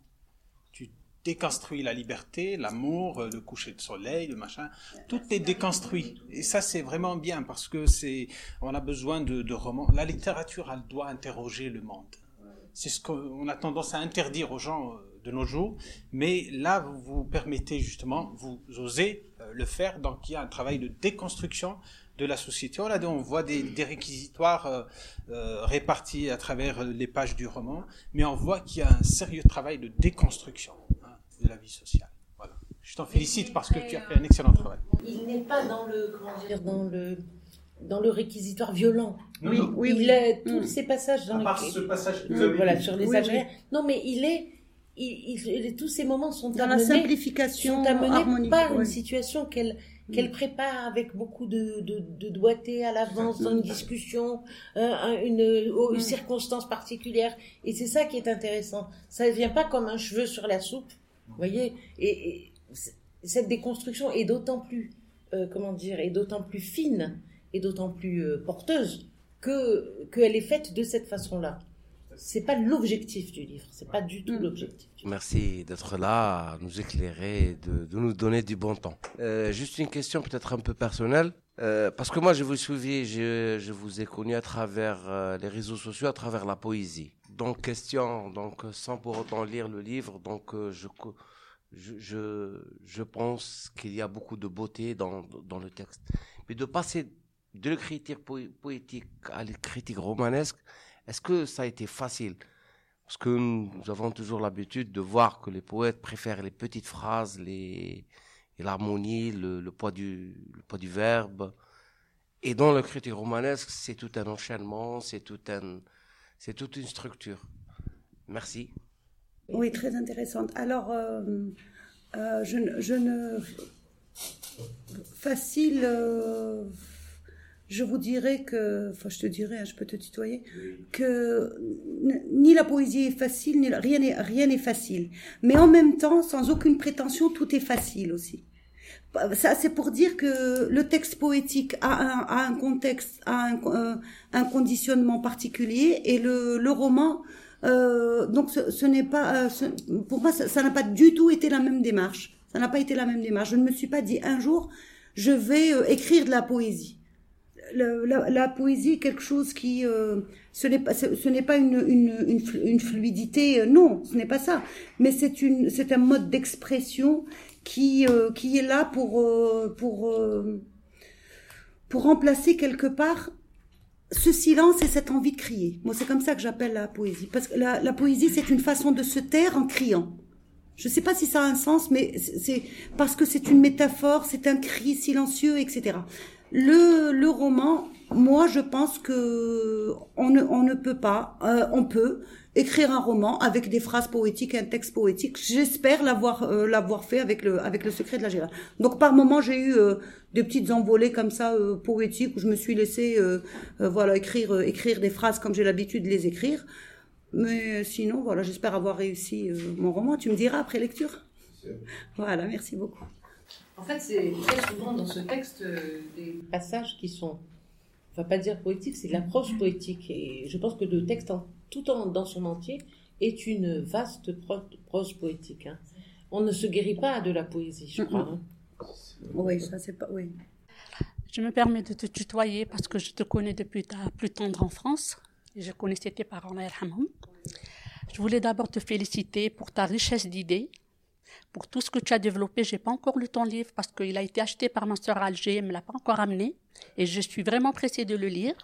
déconstruit la liberté, l'amour, le coucher de soleil, le machin. Tout est déconstruit. Et ça, c'est vraiment bien parce que c'est, on a besoin de, de romans. La littérature, elle doit interroger le monde. C'est ce qu'on a tendance à interdire aux gens euh, de nos jours. Mais là, vous vous permettez justement, vous osez euh, le faire. Donc, il y a un travail de déconstruction de la société. On, on voit des, des réquisitoires euh, euh, répartis à travers les pages du roman, mais on voit qu'il y a un sérieux travail de déconstruction de la vie sociale. Voilà. Je t'en félicite parce que tu as fait un excellent travail. Il n'est pas dans le, comment dire, dans le, dans le réquisitoire violent. oui, oui, il est tous mm. ces passages dans à ce passage voilà, sur les Algériens. Non, mais il est, il, il, tous ces moments sont dans la simplification sont amenés par une situation qu'elle qu'elle prépare avec beaucoup de, de, de doigté à l'avance dans une discussion, euh, une, une, circonstance particulière. Et c'est ça qui est intéressant. Ça ne vient pas comme un cheveu sur la soupe. Vous voyez et, cette déconstruction est d'autant plus, euh, comment dire, est d'autant plus fine et d'autant plus euh, porteuse que qu'elle est faite de cette façon-là. C'est pas l'objectif du livre, c'est pas du tout mm. l'objectif. Merci d'être là, nous éclairer, de, de nous donner du bon temps. Euh, juste une question peut-être un peu personnelle. Euh, parce que moi, je vous suivis, je, je vous ai connu à travers euh, les réseaux sociaux, à travers la poésie. Donc, question, donc sans pour autant lire le livre, donc euh, je, je, je pense qu'il y a beaucoup de beauté dans, dans le texte. Mais de passer de l'écriture poétique à l'écriture romanesque, est-ce que ça a été facile? Parce que nous avons toujours l'habitude de voir que les poètes préfèrent les petites phrases, l'harmonie, le, poids du poids du verbe. Et dans l'écriture romanesque, c'est tout un enchaînement, c'est tout un c'est toute une structure. Merci. Oui, très intéressante. Alors, euh, euh, je, je, ne facile. Euh, je vous dirais que, enfin je te dirais, hein, je peux te tutoyer, que ni la poésie est facile, ni rien n'est rien n'est facile. Mais en même temps, sans aucune prétention, tout est facile aussi. Ça, c'est pour dire que le texte poétique a un, a un contexte, a un, euh, un, conditionnement particulier, et le, le roman, euh, donc ce, ce n'est pas, euh, pour moi, ça n'a pas du tout été la même démarche. Ça n'a pas été la même démarche. Je ne me suis pas dit un jour, je vais euh, écrire de la poésie la, la, poésie quelque chose qui euh, ce n'est pas ce, n'est pas une, une, une, fluidité euh, non ce n'est pas ça. Mais c'est une c'est un mode d'expression qui euh, qui est là pour pour pour remplacer quelque part ce silence et cette envie de crier. Moi c'est comme ça que j'appelle la poésie. Parce que la, la poésie c'est une façon de se taire en criant. Je ne sais pas si ça a un sens, mais c'est parce que c'est une métaphore, c'est un cri silencieux, etc. Le, le roman, moi, je pense que on ne, on ne peut pas, euh, on peut écrire un roman avec des phrases poétiques, un texte poétique. J'espère l'avoir euh, l'avoir fait avec le avec le secret de la girafe. Donc par moment, j'ai eu euh, des petites envolées comme ça poétiques où je me suis laissé voilà écrire écrire des phrases comme j'ai l'habitude de les écrire. Mais sinon, voilà, j'espère avoir réussi mon roman. Tu me diras après lecture. Voilà, merci beaucoup. En fait, c'est très souvent dans ce texte euh, des passages qui sont, on va pas dire poétiques, c'est de la prose poétique. Et je pense que le texte, en, tout en, dans son entier, est une vaste prose poétique. Hein. On ne se guérit pas de la poésie, je crois. Hein. Oui, ça c'est pas. Oui. Je me permets de te tutoyer parce que je te connais depuis ta plus tendre enfance. Et je connaissais tes parents, Je voulais d'abord te féliciter pour ta richesse d'idées pour tout ce que tu as développé. J'ai pas encore lu ton livre parce qu'il a été acheté par ma sœur Alger, elle me l'a pas encore amené et je suis vraiment pressée de le lire.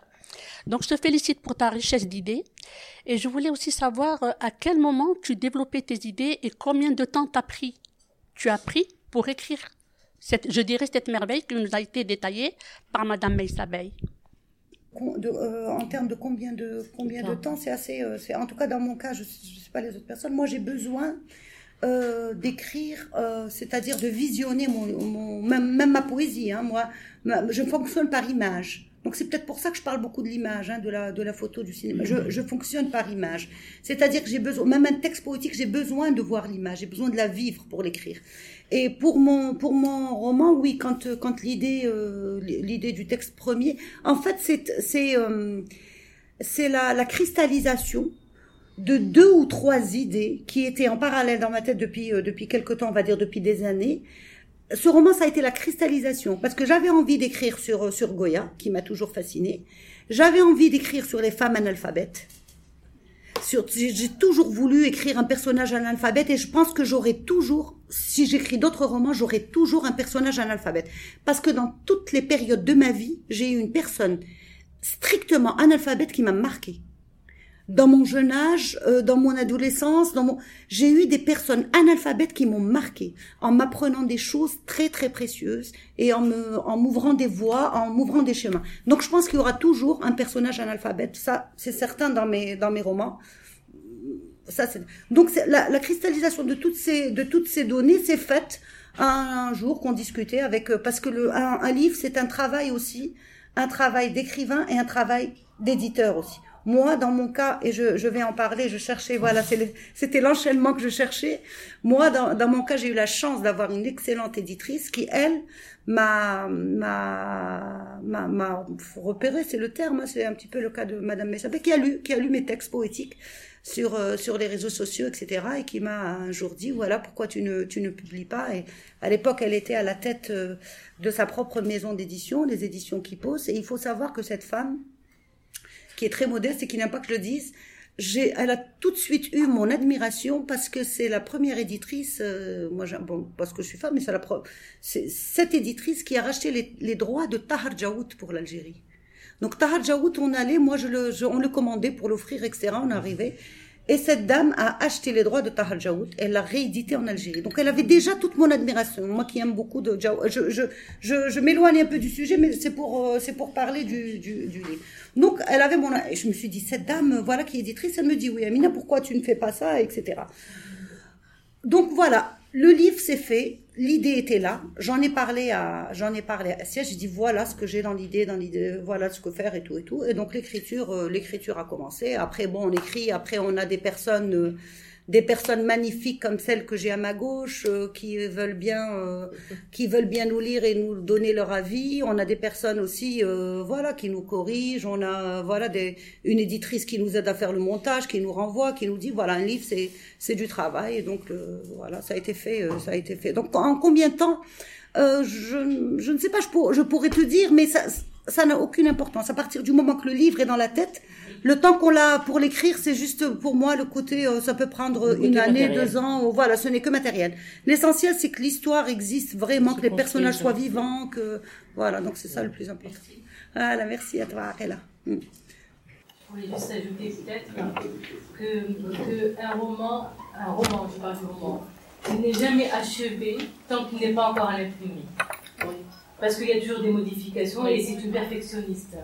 Donc je te félicite pour ta richesse d'idées et je voulais aussi savoir euh, à quel moment tu développais tes idées et combien de temps t'as pris? Tu as pris pour écrire cette, je dirais cette merveille qui nous a été détaillée par Madame Meissabey. Euh, en termes de combien de combien de temps, c'est assez. Euh, en tout cas dans mon cas, je ne sais pas les autres personnes. Moi, j'ai besoin euh, d'écrire, euh, c'est-à-dire de visionner mon, mon même, ma poésie. Hein, moi, je fonctionne par image. Donc c'est peut-être pour ça que je parle beaucoup de l'image, hein, de, la, de la photo, du cinéma. Je, je fonctionne par image. C'est-à-dire que j'ai besoin, même un texte poétique, j'ai besoin de voir l'image, j'ai besoin de la vivre pour l'écrire. Et pour mon, pour mon roman, oui, quand, quand l'idée, euh, l'idée du texte premier, en fait, c'est, c'est, euh, c'est la, la cristallisation de deux ou trois idées qui étaient en parallèle dans ma tête depuis euh, depuis quelque temps, on va dire depuis des années. Ce roman, ça a été la cristallisation parce que j'avais envie d'écrire sur euh, sur Goya, qui m'a toujours fascinée. J'avais envie d'écrire sur les femmes analphabètes. J'ai toujours voulu écrire un personnage analphabète et je pense que j'aurai toujours, si j'écris d'autres romans, j'aurai toujours un personnage analphabète. Parce que dans toutes les périodes de ma vie, j'ai eu une personne strictement analphabète qui m'a marqué dans mon jeune âge, euh, dans mon adolescence, dans mon, j'ai eu des personnes analphabètes qui m'ont marqué en m'apprenant des choses très très précieuses et en me, en m'ouvrant des voies, en m'ouvrant des chemins. Donc je pense qu'il y aura toujours un personnage analphabète. Ça, c'est certain dans mes dans mes romans. Ça, c'est... Donc la, la, cristallisation de toutes ces de toutes ces données s'est faite un, jour qu'on discutait avec euh, parce que le un, un livre c'est un travail aussi, un travail d'écrivain et un travail d'éditeur aussi. Moi, dans mon cas, et je, je vais en parler, je cherchais, voilà, c'était l'enchaînement que je cherchais. Moi, dans, dans mon cas, j'ai eu la chance d'avoir une excellente éditrice qui, elle, m'a m'a m'a repéré, c'est le terme, hein, c'est un petit peu le cas de Madame Messabé, qui a lu qui a lu mes textes poétiques sur euh, sur les réseaux sociaux, etc. et qui m'a un jour dit voilà pourquoi tu ne tu ne publies pas? Et à l'époque, elle était à la tête euh, de sa propre maison d'édition, les éditions qui posent. Et il faut savoir que cette femme qui est très modeste et qui n'aime pas que je le dise, j'ai, elle a tout de suite eu mon admiration parce que c'est la première éditrice, euh, moi, bon, parce que je suis femme, mais c'est la c'est cette éditrice qui a racheté les, les droits de Tahar Jaout pour l'Algérie. Donc Tahar Jaout, on allait, moi, je le, je, on le commandait pour l'offrir, etc. On arrivait. Et cette dame a acheté les droits de Tahar Jaout. Elle l'a réédité en Algérie. Donc elle avait déjà toute mon admiration. Moi qui aime beaucoup de Jaout. Je, je, je, je m'éloigne un peu du sujet, mais c'est pour, euh, c'est pour parler du, du, du livre. Donc elle avait mon... Je me suis dit, cette dame, voilà, qui est éditrice, elle me dit, oui, Amina, pourquoi tu ne fais pas ça, etc. Donc voilà, le livre s'est fait, l'idée était là. J'en ai parlé à, j'en ai parlé à Sia. J'ai dit voilà ce que j'ai dans l'idée, dans l'idée, voilà ce que faire et tout et tout. Et donc l'écriture, euh, l'écriture a commencé. Après bon, on écrit. Après on a des personnes. Euh, des personnes magnifiques comme celles que j'ai à ma gauche euh, qui veulent bien euh, <laughs> qui veulent bien nous lire et nous donner leur avis. On a des personnes aussi euh, voilà qui nous corrigent. On a voilà des une éditrice qui nous aide à faire le montage qui nous renvoie qui nous dit voilà un livre c'est c'est du travail. Et donc voilà ça a été fait ça a été fait. Donc en combien de temps je, je ne sais pas je, pour, je pourrais te dire mais ça ça n'a aucune importance. À partir du moment que le livre est dans la tête le temps qu'on l'a pour l'écrire, c'est juste pour moi le côté, euh, ça peut prendre une année, deux ans, voilà, ce n'est que matériel. L'essentiel, c'est que l'histoire existe vraiment, que les personnages soient vivants, que voilà, donc c'est ça le plus important. Voilà, merci à toi, Akela. Mm. Je voulais juste ajouter peut-être que, que, un roman, un roman, je parle du roman, n'est jamais achevé tant qu'il n'est pas encore à l'imprimer. Parce qu'il y a toujours des modifications et c'est une perfectionniste.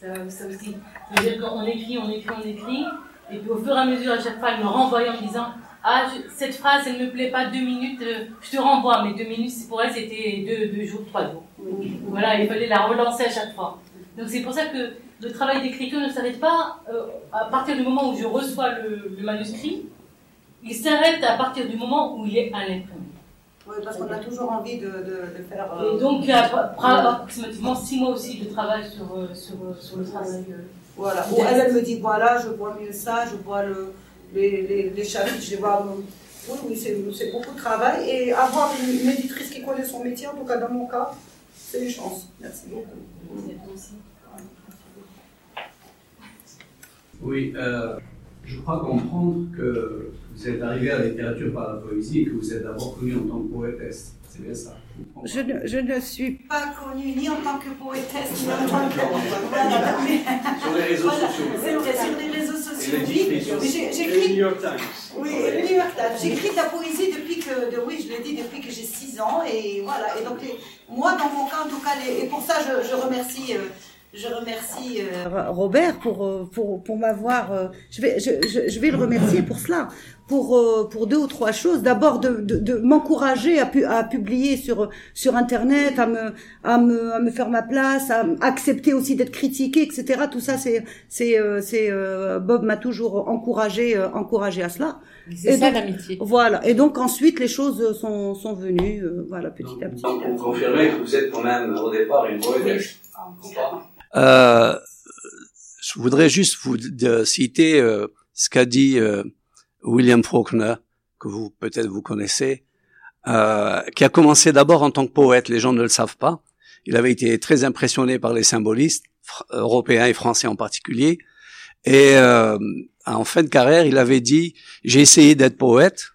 Ça, ça aussi. C'est-à-dire qu'on écrit, on écrit, on écrit, et puis au fur et à mesure, à chaque fois, elle me renvoie en me disant Ah, cette phrase, elle ne me plaît pas, deux minutes, euh, je te renvoie. Mais deux minutes, pour elle, c'était deux, deux jours, trois jours. Voilà, il fallait la relancer à chaque fois. Donc c'est pour ça que le travail d'écriture ne s'arrête pas euh, à partir du moment où je reçois le, le manuscrit, il s'arrête à partir du moment où il est à l'imprimé. Oui, parce qu'on a toujours envie de, de, de faire. Euh, et donc, il y a approximativement six mois aussi de travail sur, euh, sur, euh, sur le travail. Voilà. Ou elle, elle me dit voilà, je vois mieux ça, je vois le, les, les, les chapitres, je les vois. Oui, oui, c'est beaucoup de travail. Et avoir une, une, éditrice qui connaît son métier, en tout cas dans mon cas, c'est une chance. Merci beaucoup. Oui, euh, je crois comprendre que vous êtes arrivé à la littérature par la poésie et que vous êtes d'abord connue en tant que poétesse. C'est bien ça je ne, je ne, suis pas connue ni en tant que poétesse, ni en tant que. Voilà, sur les réseaux voilà, sociaux. C'est vrai, sur les réseaux sociaux. J'écris. Le New York Times. Oui, le New York Times. J'écris de la poésie depuis que. De, oui, je l'ai dit, depuis que j'ai 6 ans. Et voilà. Et donc, les, moi, dans mon cas, en tout cas, les, et pour ça, je, je remercie. Euh, je remercie euh, Robert pour, euh, pour, pour m'avoir. Euh, je, vais, je, je, je, vais le remercier pour cela pour euh, pour deux ou trois choses. D'abord de, de, de m'encourager à, pu, à publier sur sur internet, à me à me à me faire ma place, à accepter aussi d'être critiqué, etc. Tout ça c'est c'est euh, c'est euh, Bob m'a toujours encouragé encouragé à cela. C'est ça l'amitié. Voilà. Et donc ensuite les choses sont sont venues voilà petit à petit. Vous confirmez que vous êtes quand même au départ une poétesse. Euh, je voudrais juste vous citer ce qu'a dit William Faulkner, que vous peut-être vous connaissez, euh, qui a commencé d'abord en tant que poète, les gens ne le savent pas. Il avait été très impressionné par les symbolistes, européens et français en particulier. Et euh, en fin de carrière, il avait dit, j'ai essayé d'être poète,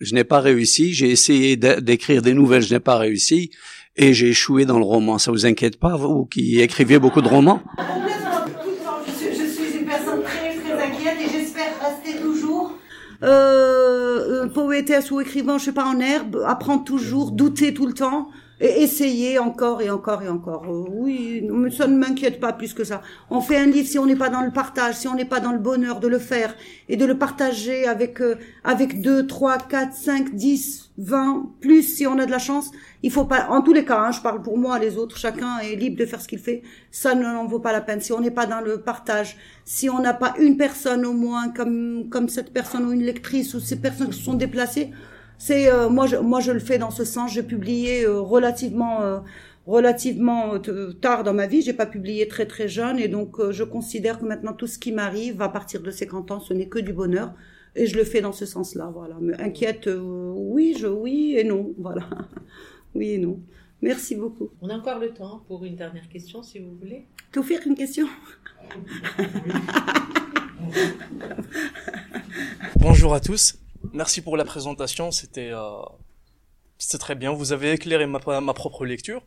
je n'ai pas réussi, j'ai essayé d'écrire des nouvelles, je n'ai pas réussi, et j'ai échoué dans le roman. Ça vous inquiète pas, vous qui écrivez beaucoup de romans? Euh, poétesse ou écrivain, je sais pas, en herbe, apprendre toujours, douter tout le temps, et essayer encore et encore et encore. Euh, oui, ça ne m'inquiète pas plus que ça. On fait un livre si on n'est pas dans le partage, si on n'est pas dans le bonheur de le faire et de le partager avec euh, avec deux, trois, quatre, cinq, dix, vingt, plus si on a de la chance. Il faut pas, en tous les cas, hein, je parle pour moi, les autres, chacun est libre de faire ce qu'il fait. Ça n'en vaut pas la peine. Si on n'est pas dans le partage, si on n'a pas une personne au moins comme comme cette personne ou une lectrice ou ces personnes qui se sont déplacées, c'est euh, moi je moi je le fais dans ce sens. J'ai publié euh, relativement euh, relativement tard dans ma vie. J'ai pas publié très très jeune et donc je considère que maintenant tout ce qui m'arrive à partir de 50 ans, ce n'est que du bonheur et je le fais dans ce sens-là. Voilà. Me inquiète, oui, je oui et non. <laughs> Voilà. oui et non. Merci beaucoup. On a encore le temps pour une dernière question, si vous voulez. Tout faire une question? <laughs> Bonjour à tous. Merci pour la présentation, c'était euh, très bien. Vous avez éclairé ma, ma, propre lecture.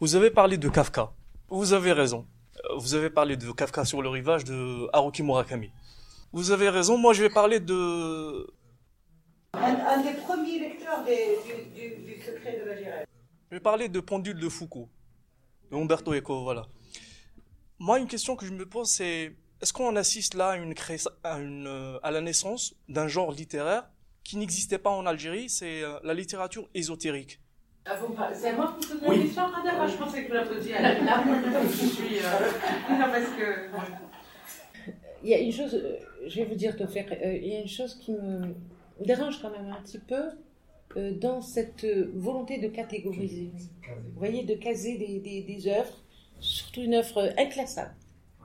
Vous avez parlé de Kafka. Vous avez raison. Euh, vous avez parlé de Kafka sur le rivage de Haruki Murakami. Vous avez raison. Moi, je vais parler de un, des premiers lecteurs du, du, Secret de la Girelle. Je vais parler de Pendule de Foucault, de Umberto Eco. Voilà. Moi, une question que je me pose, c'est est-ce qu'on assiste là à, une, à, une, euh, à la naissance d'un genre littéraire qui n'existait pas en Algérie, c'est euh, la littérature ésotérique? Ah, c'est à moi qui pose la oui. question je pensais que vous <laughs> la posiez à la je suis. Euh... <laughs> non, parce que. Il y a une chose, euh, je vais vous dire, faire, il y a une chose qui me dérange quand même un petit peu dans cette volonté de catégoriser. Vous voyez, de caser des, des, des œuvres, surtout une œuvre inclassable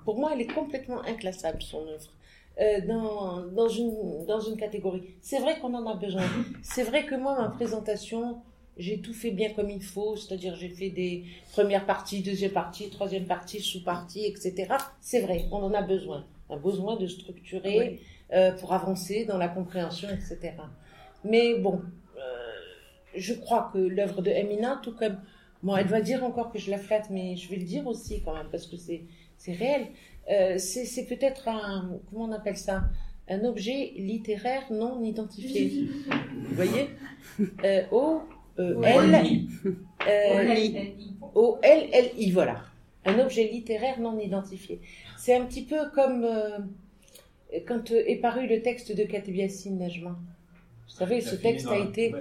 pour moi, elle est complètement inclassable, son œuvre. Euh, dans, dans, une, dans une catégorie. C'est vrai qu'on en a besoin. C'est vrai que moi, ma présentation, j'ai tout fait bien comme il faut, c'est-à-dire j'ai fait des premières parties, deuxième partie, troisième partie, sous-partie, etc. C'est vrai, on en a besoin. On a besoin de structurer euh, pour avancer dans la compréhension, etc. Mais bon, euh, je crois que l'œuvre de Emina, tout comme... Bon, elle va dire encore que je la flatte, mais je vais le dire aussi quand même, parce que c'est c'est réel. Euh, c'est peut-être un, comment on appelle ça Un objet littéraire non identifié. Vous voyez? Euh, O, euh, L, O, L, L, I, voilà. Un objet littéraire non identifié. C'est un petit peu comme quand est paru le texte de Katib Yassine Najma. Vous savez, ce texte a été.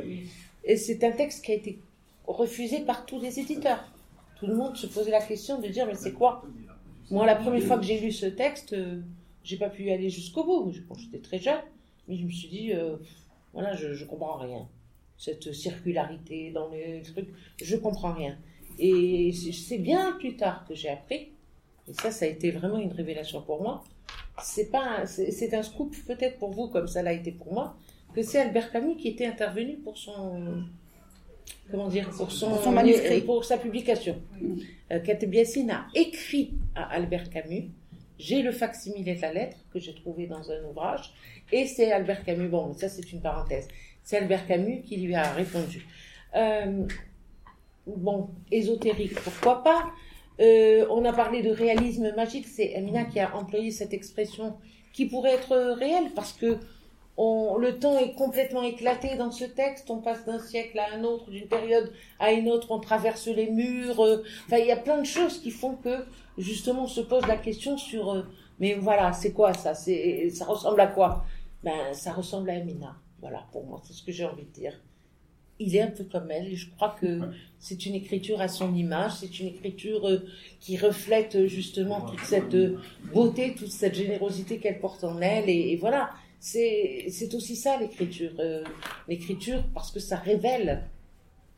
C'est un texte qui a été refusé par tous les éditeurs. Tout le monde se posait la question de dire mais c'est quoi? Moi, la première fois que j'ai lu ce texte, euh, j'ai pas pu aller jusqu'au bout. J'étais très jeune, mais je me suis dit, euh, voilà, je, je comprends rien. Cette circularité dans les trucs, je comprends rien. Et c'est bien plus tard que j'ai appris, et ça, ça a été vraiment une révélation pour moi. C'est pas, c'est un scoop peut-être pour vous comme ça l'a été pour moi, que c'est Albert Camus qui était intervenu pour son, comment dire, pour son, manuscrit, pour sa publication. Euh, a écrit à Albert Camus. J'ai le facsimilé de la lettre que j'ai trouvé dans un ouvrage, et c'est Albert Camus. Bon, ça c'est une parenthèse. C'est Albert Camus qui lui a répondu. Euh, bon, ésotérique, pourquoi pas? Euh, On a parlé de réalisme magique. C'est Amina qui a employé cette expression qui pourrait être réelle parce que le temps est complètement éclaté dans ce texte. On passe d'un siècle à un autre, d'une période à une autre. On traverse les murs. Euh, il y a plein de choses qui font que justement on se pose la question sur. Euh, mais voilà, c'est quoi ça? Ça ressemble à quoi? Ben, ça ressemble à Amina. Voilà, pour moi, c'est ce que j'ai envie de dire. Il est un peu comme elle, et je crois que c'est une écriture à son image, c'est une écriture euh, qui reflète euh, justement toute cette euh, beauté, toute cette générosité qu'elle porte en elle, et, et voilà, c'est aussi ça l'écriture. Euh, l'écriture, parce que ça révèle,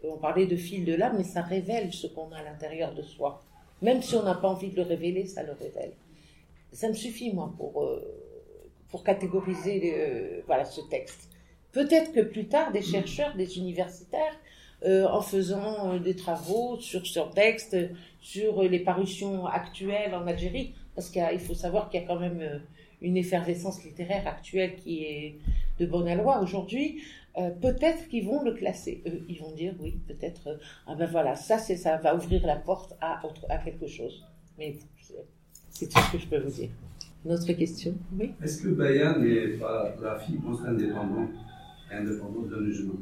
on parlait de fil de l'âme, mais ça révèle ce qu'on a à l'intérieur de soi. Même si on n'a pas envie de le révéler, ça le révèle. Ça me suffit, moi, pour, pour catégoriser voilà, ce texte. Peut-être que plus tard, des chercheurs, des universitaires, euh, en faisant euh, des travaux sur ce texte, sur euh, les parutions actuelles en Algérie, parce qu'il faut savoir qu'il y a quand même euh, une effervescence littéraire actuelle qui est de bonne aloi aujourd'hui, euh, peut-être qu'ils vont le classer. Eux, ils vont dire oui, peut-être, euh, ah ben voilà, ça, c'est, ça va ouvrir la porte à, autre, à quelque chose. Mais c'est- tout ce que je peux vous dire. Une autre question? Oui Est-ce que Bayan n'est pas la fille indépendante? Et indépendante d'un musulman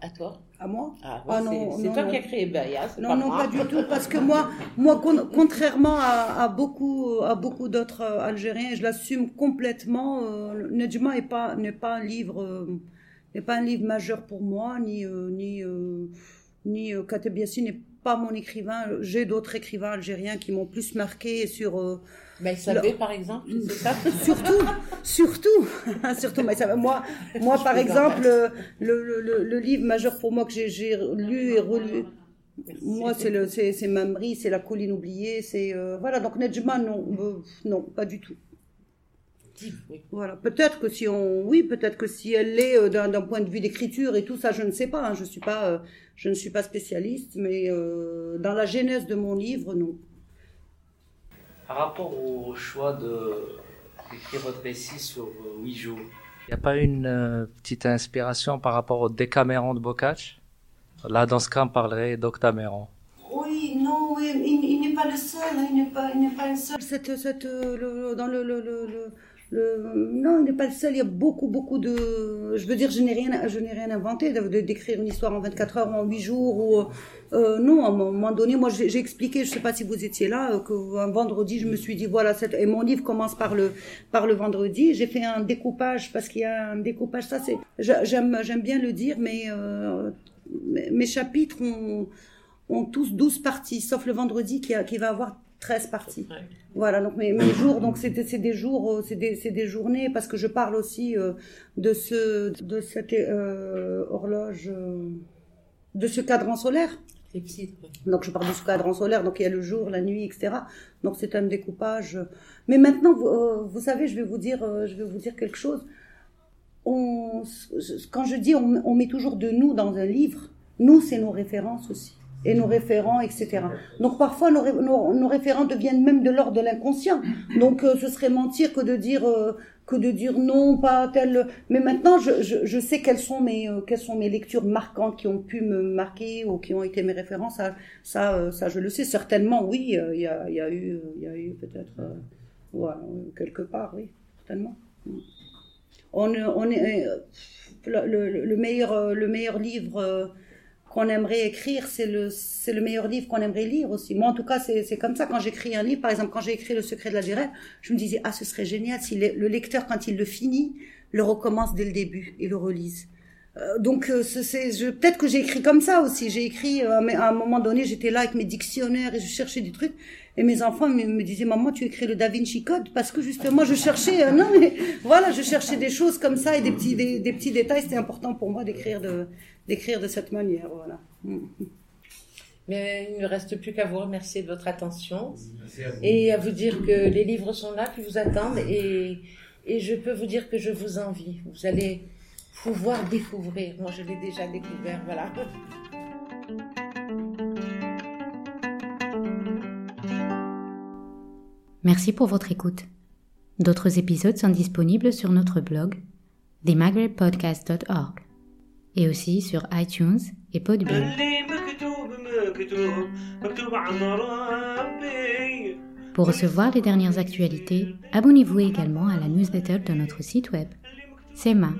À toi À moi Ah, Ah c'est- toi non. qui as créé Baya, Non, pas non, moi. pas du tout, parce que moi, moi con- contrairement à, à beaucoup, à beaucoup d'autres euh, Algériens, je l'assume complètement. Euh, Nedjma n'est pas, n'est pas un livre, euh, n'est pas un livre majeur pour moi, ni, euh, ni, euh, ni euh, n'est pas mon écrivain. J'ai d'autres écrivains algériens qui m'ont plus marqué sur. Euh, Maïssa le- B, par exemple, c'est ça <laughs> Surtout, surtout, <laughs> surtout. Maïssa- Moi, moi, Je par exemple, le, le, le, le livre majeur pour moi que j'ai- lu et relu. Moi, c'est le, c'est, c'est Mamri, c'est la colline oubliée, c'est euh, voilà. Donc Nedjma, non, euh, non, pas du tout. Oui. Voilà. Peut-être que si on, oui, peut-être que si elle l'est euh, d'un, point de vue d'écriture et tout ça, je ne sais pas. hein, je suis pas, je ne suis pas spécialiste, mais dans la genèse de mon livre, non. Par rapport au choix de d'écrire votre récit sur euh, huit jours, il n'y a pas une euh, petite inspiration par rapport au Décaméron de Boccace Là, dans ce cas, on parlerait d'Octaméron. Oui, non, oui, il, il n'est pas le seul, hein, il n'est pas, il n'est pas le seul. Cette, cette, euh, le- dans le, le, le, le- le- non, il n'est pas le seul. Il y a beaucoup, beaucoup de. Je veux dire, je n'ai rien, je n'ai rien inventé de, d'écrire une histoire en 24 heures en 8 jours ou. euh, non, à un moment donné, moi, j'ai, expliqué. Je sais pas si vous étiez là, euh, qu'un vendredi, je me suis dit voilà, cette, et mon livre commence par le par le vendredi. J'ai fait un découpage parce qu'il y a un découpage. Ça, c'est. j'a- J'aime, j'aime bien le dire, mais euh, mes mes chapitres ont ont tous 12 parties, sauf le vendredi qui, a- qui va avoir 13 parties. Ouais. Voilà, donc mes, mes jours, donc c'est des, jours, euh, c'est des, des journées, parce que je parle aussi euh, de ce, de cette euh, horloge, euh, de ce cadran solaire. Donc je parle de ce cadran solaire, donc il y a le jour, la nuit, etc. Donc c'est un découpage. Mais maintenant, vous, vous savez, je vais vous dire, je vais vous dire quelque chose. On, quand je dis on, on met toujours de nous dans un livre, nous c'est nos références aussi et nos référents, etc. Donc parfois nos, ré- nos, nos référents deviennent même de l'ordre de l'inconscient. Donc euh, ce serait mentir que de dire euh, que de dire non, pas tel. Mais maintenant je, je, sais quelles sont mes euh, sont mes lectures marquantes qui ont pu me marquer ou qui ont été mes références. Ça ça, euh, ça je le sais certainement. Oui, il y, a, y a eu il y a eu peut-être ouais, quelque part, oui, certainement. On, on est le, le- le meilleur le meilleur livre. Qu'on aimerait écrire, c'est le, c'est le meilleur livre qu'on aimerait lire aussi. Moi, en tout cas, c'est, c'est comme ça. Quand j'écris un livre, par exemple, quand j'ai écrit Le secret de l'Algérie, je me disais, ah, ce serait génial si le, le lecteur, quand il le finit, le recommence dès le début et le relise. Euh, donc, euh, c'est, c'est- je, peut-être que j'ai écrit comme ça aussi. J'ai écrit, euh, mais à un moment donné, j'étais là avec mes dictionnaires et je cherchais des trucs. Et mes enfants me, me disaient, maman, tu écris le Da Vinci Code parce que justement, je cherchais, euh, <laughs> non, mais voilà, je cherchais des choses comme ça et des petits, des, des petits détails. C'était important pour moi d'écrire de, d'écrire de cette manière, voilà. Mm. Mais il ne reste plus qu'à vous remercier de votre attention et à vous dire que les livres sont là, qui vous attendent et, et je peux vous dire que je vous envie. Vous allez pouvoir découvrir. Moi, je l'ai déjà découvert, voilà. Merci pour votre écoute. D'autres épisodes sont disponibles sur notre blog themaghribpodcast.org et aussi sur iTunes et Podbean. Pour recevoir les dernières actualités, abonnez-vous également à la newsletter de notre site web, SEMA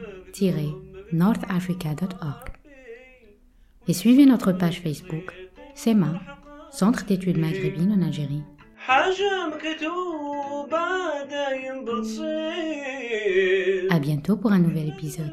et suivez notre page Facebook, CEMA Centre d'études maghrébines en Algérie. À bientôt pour un nouvel épisode.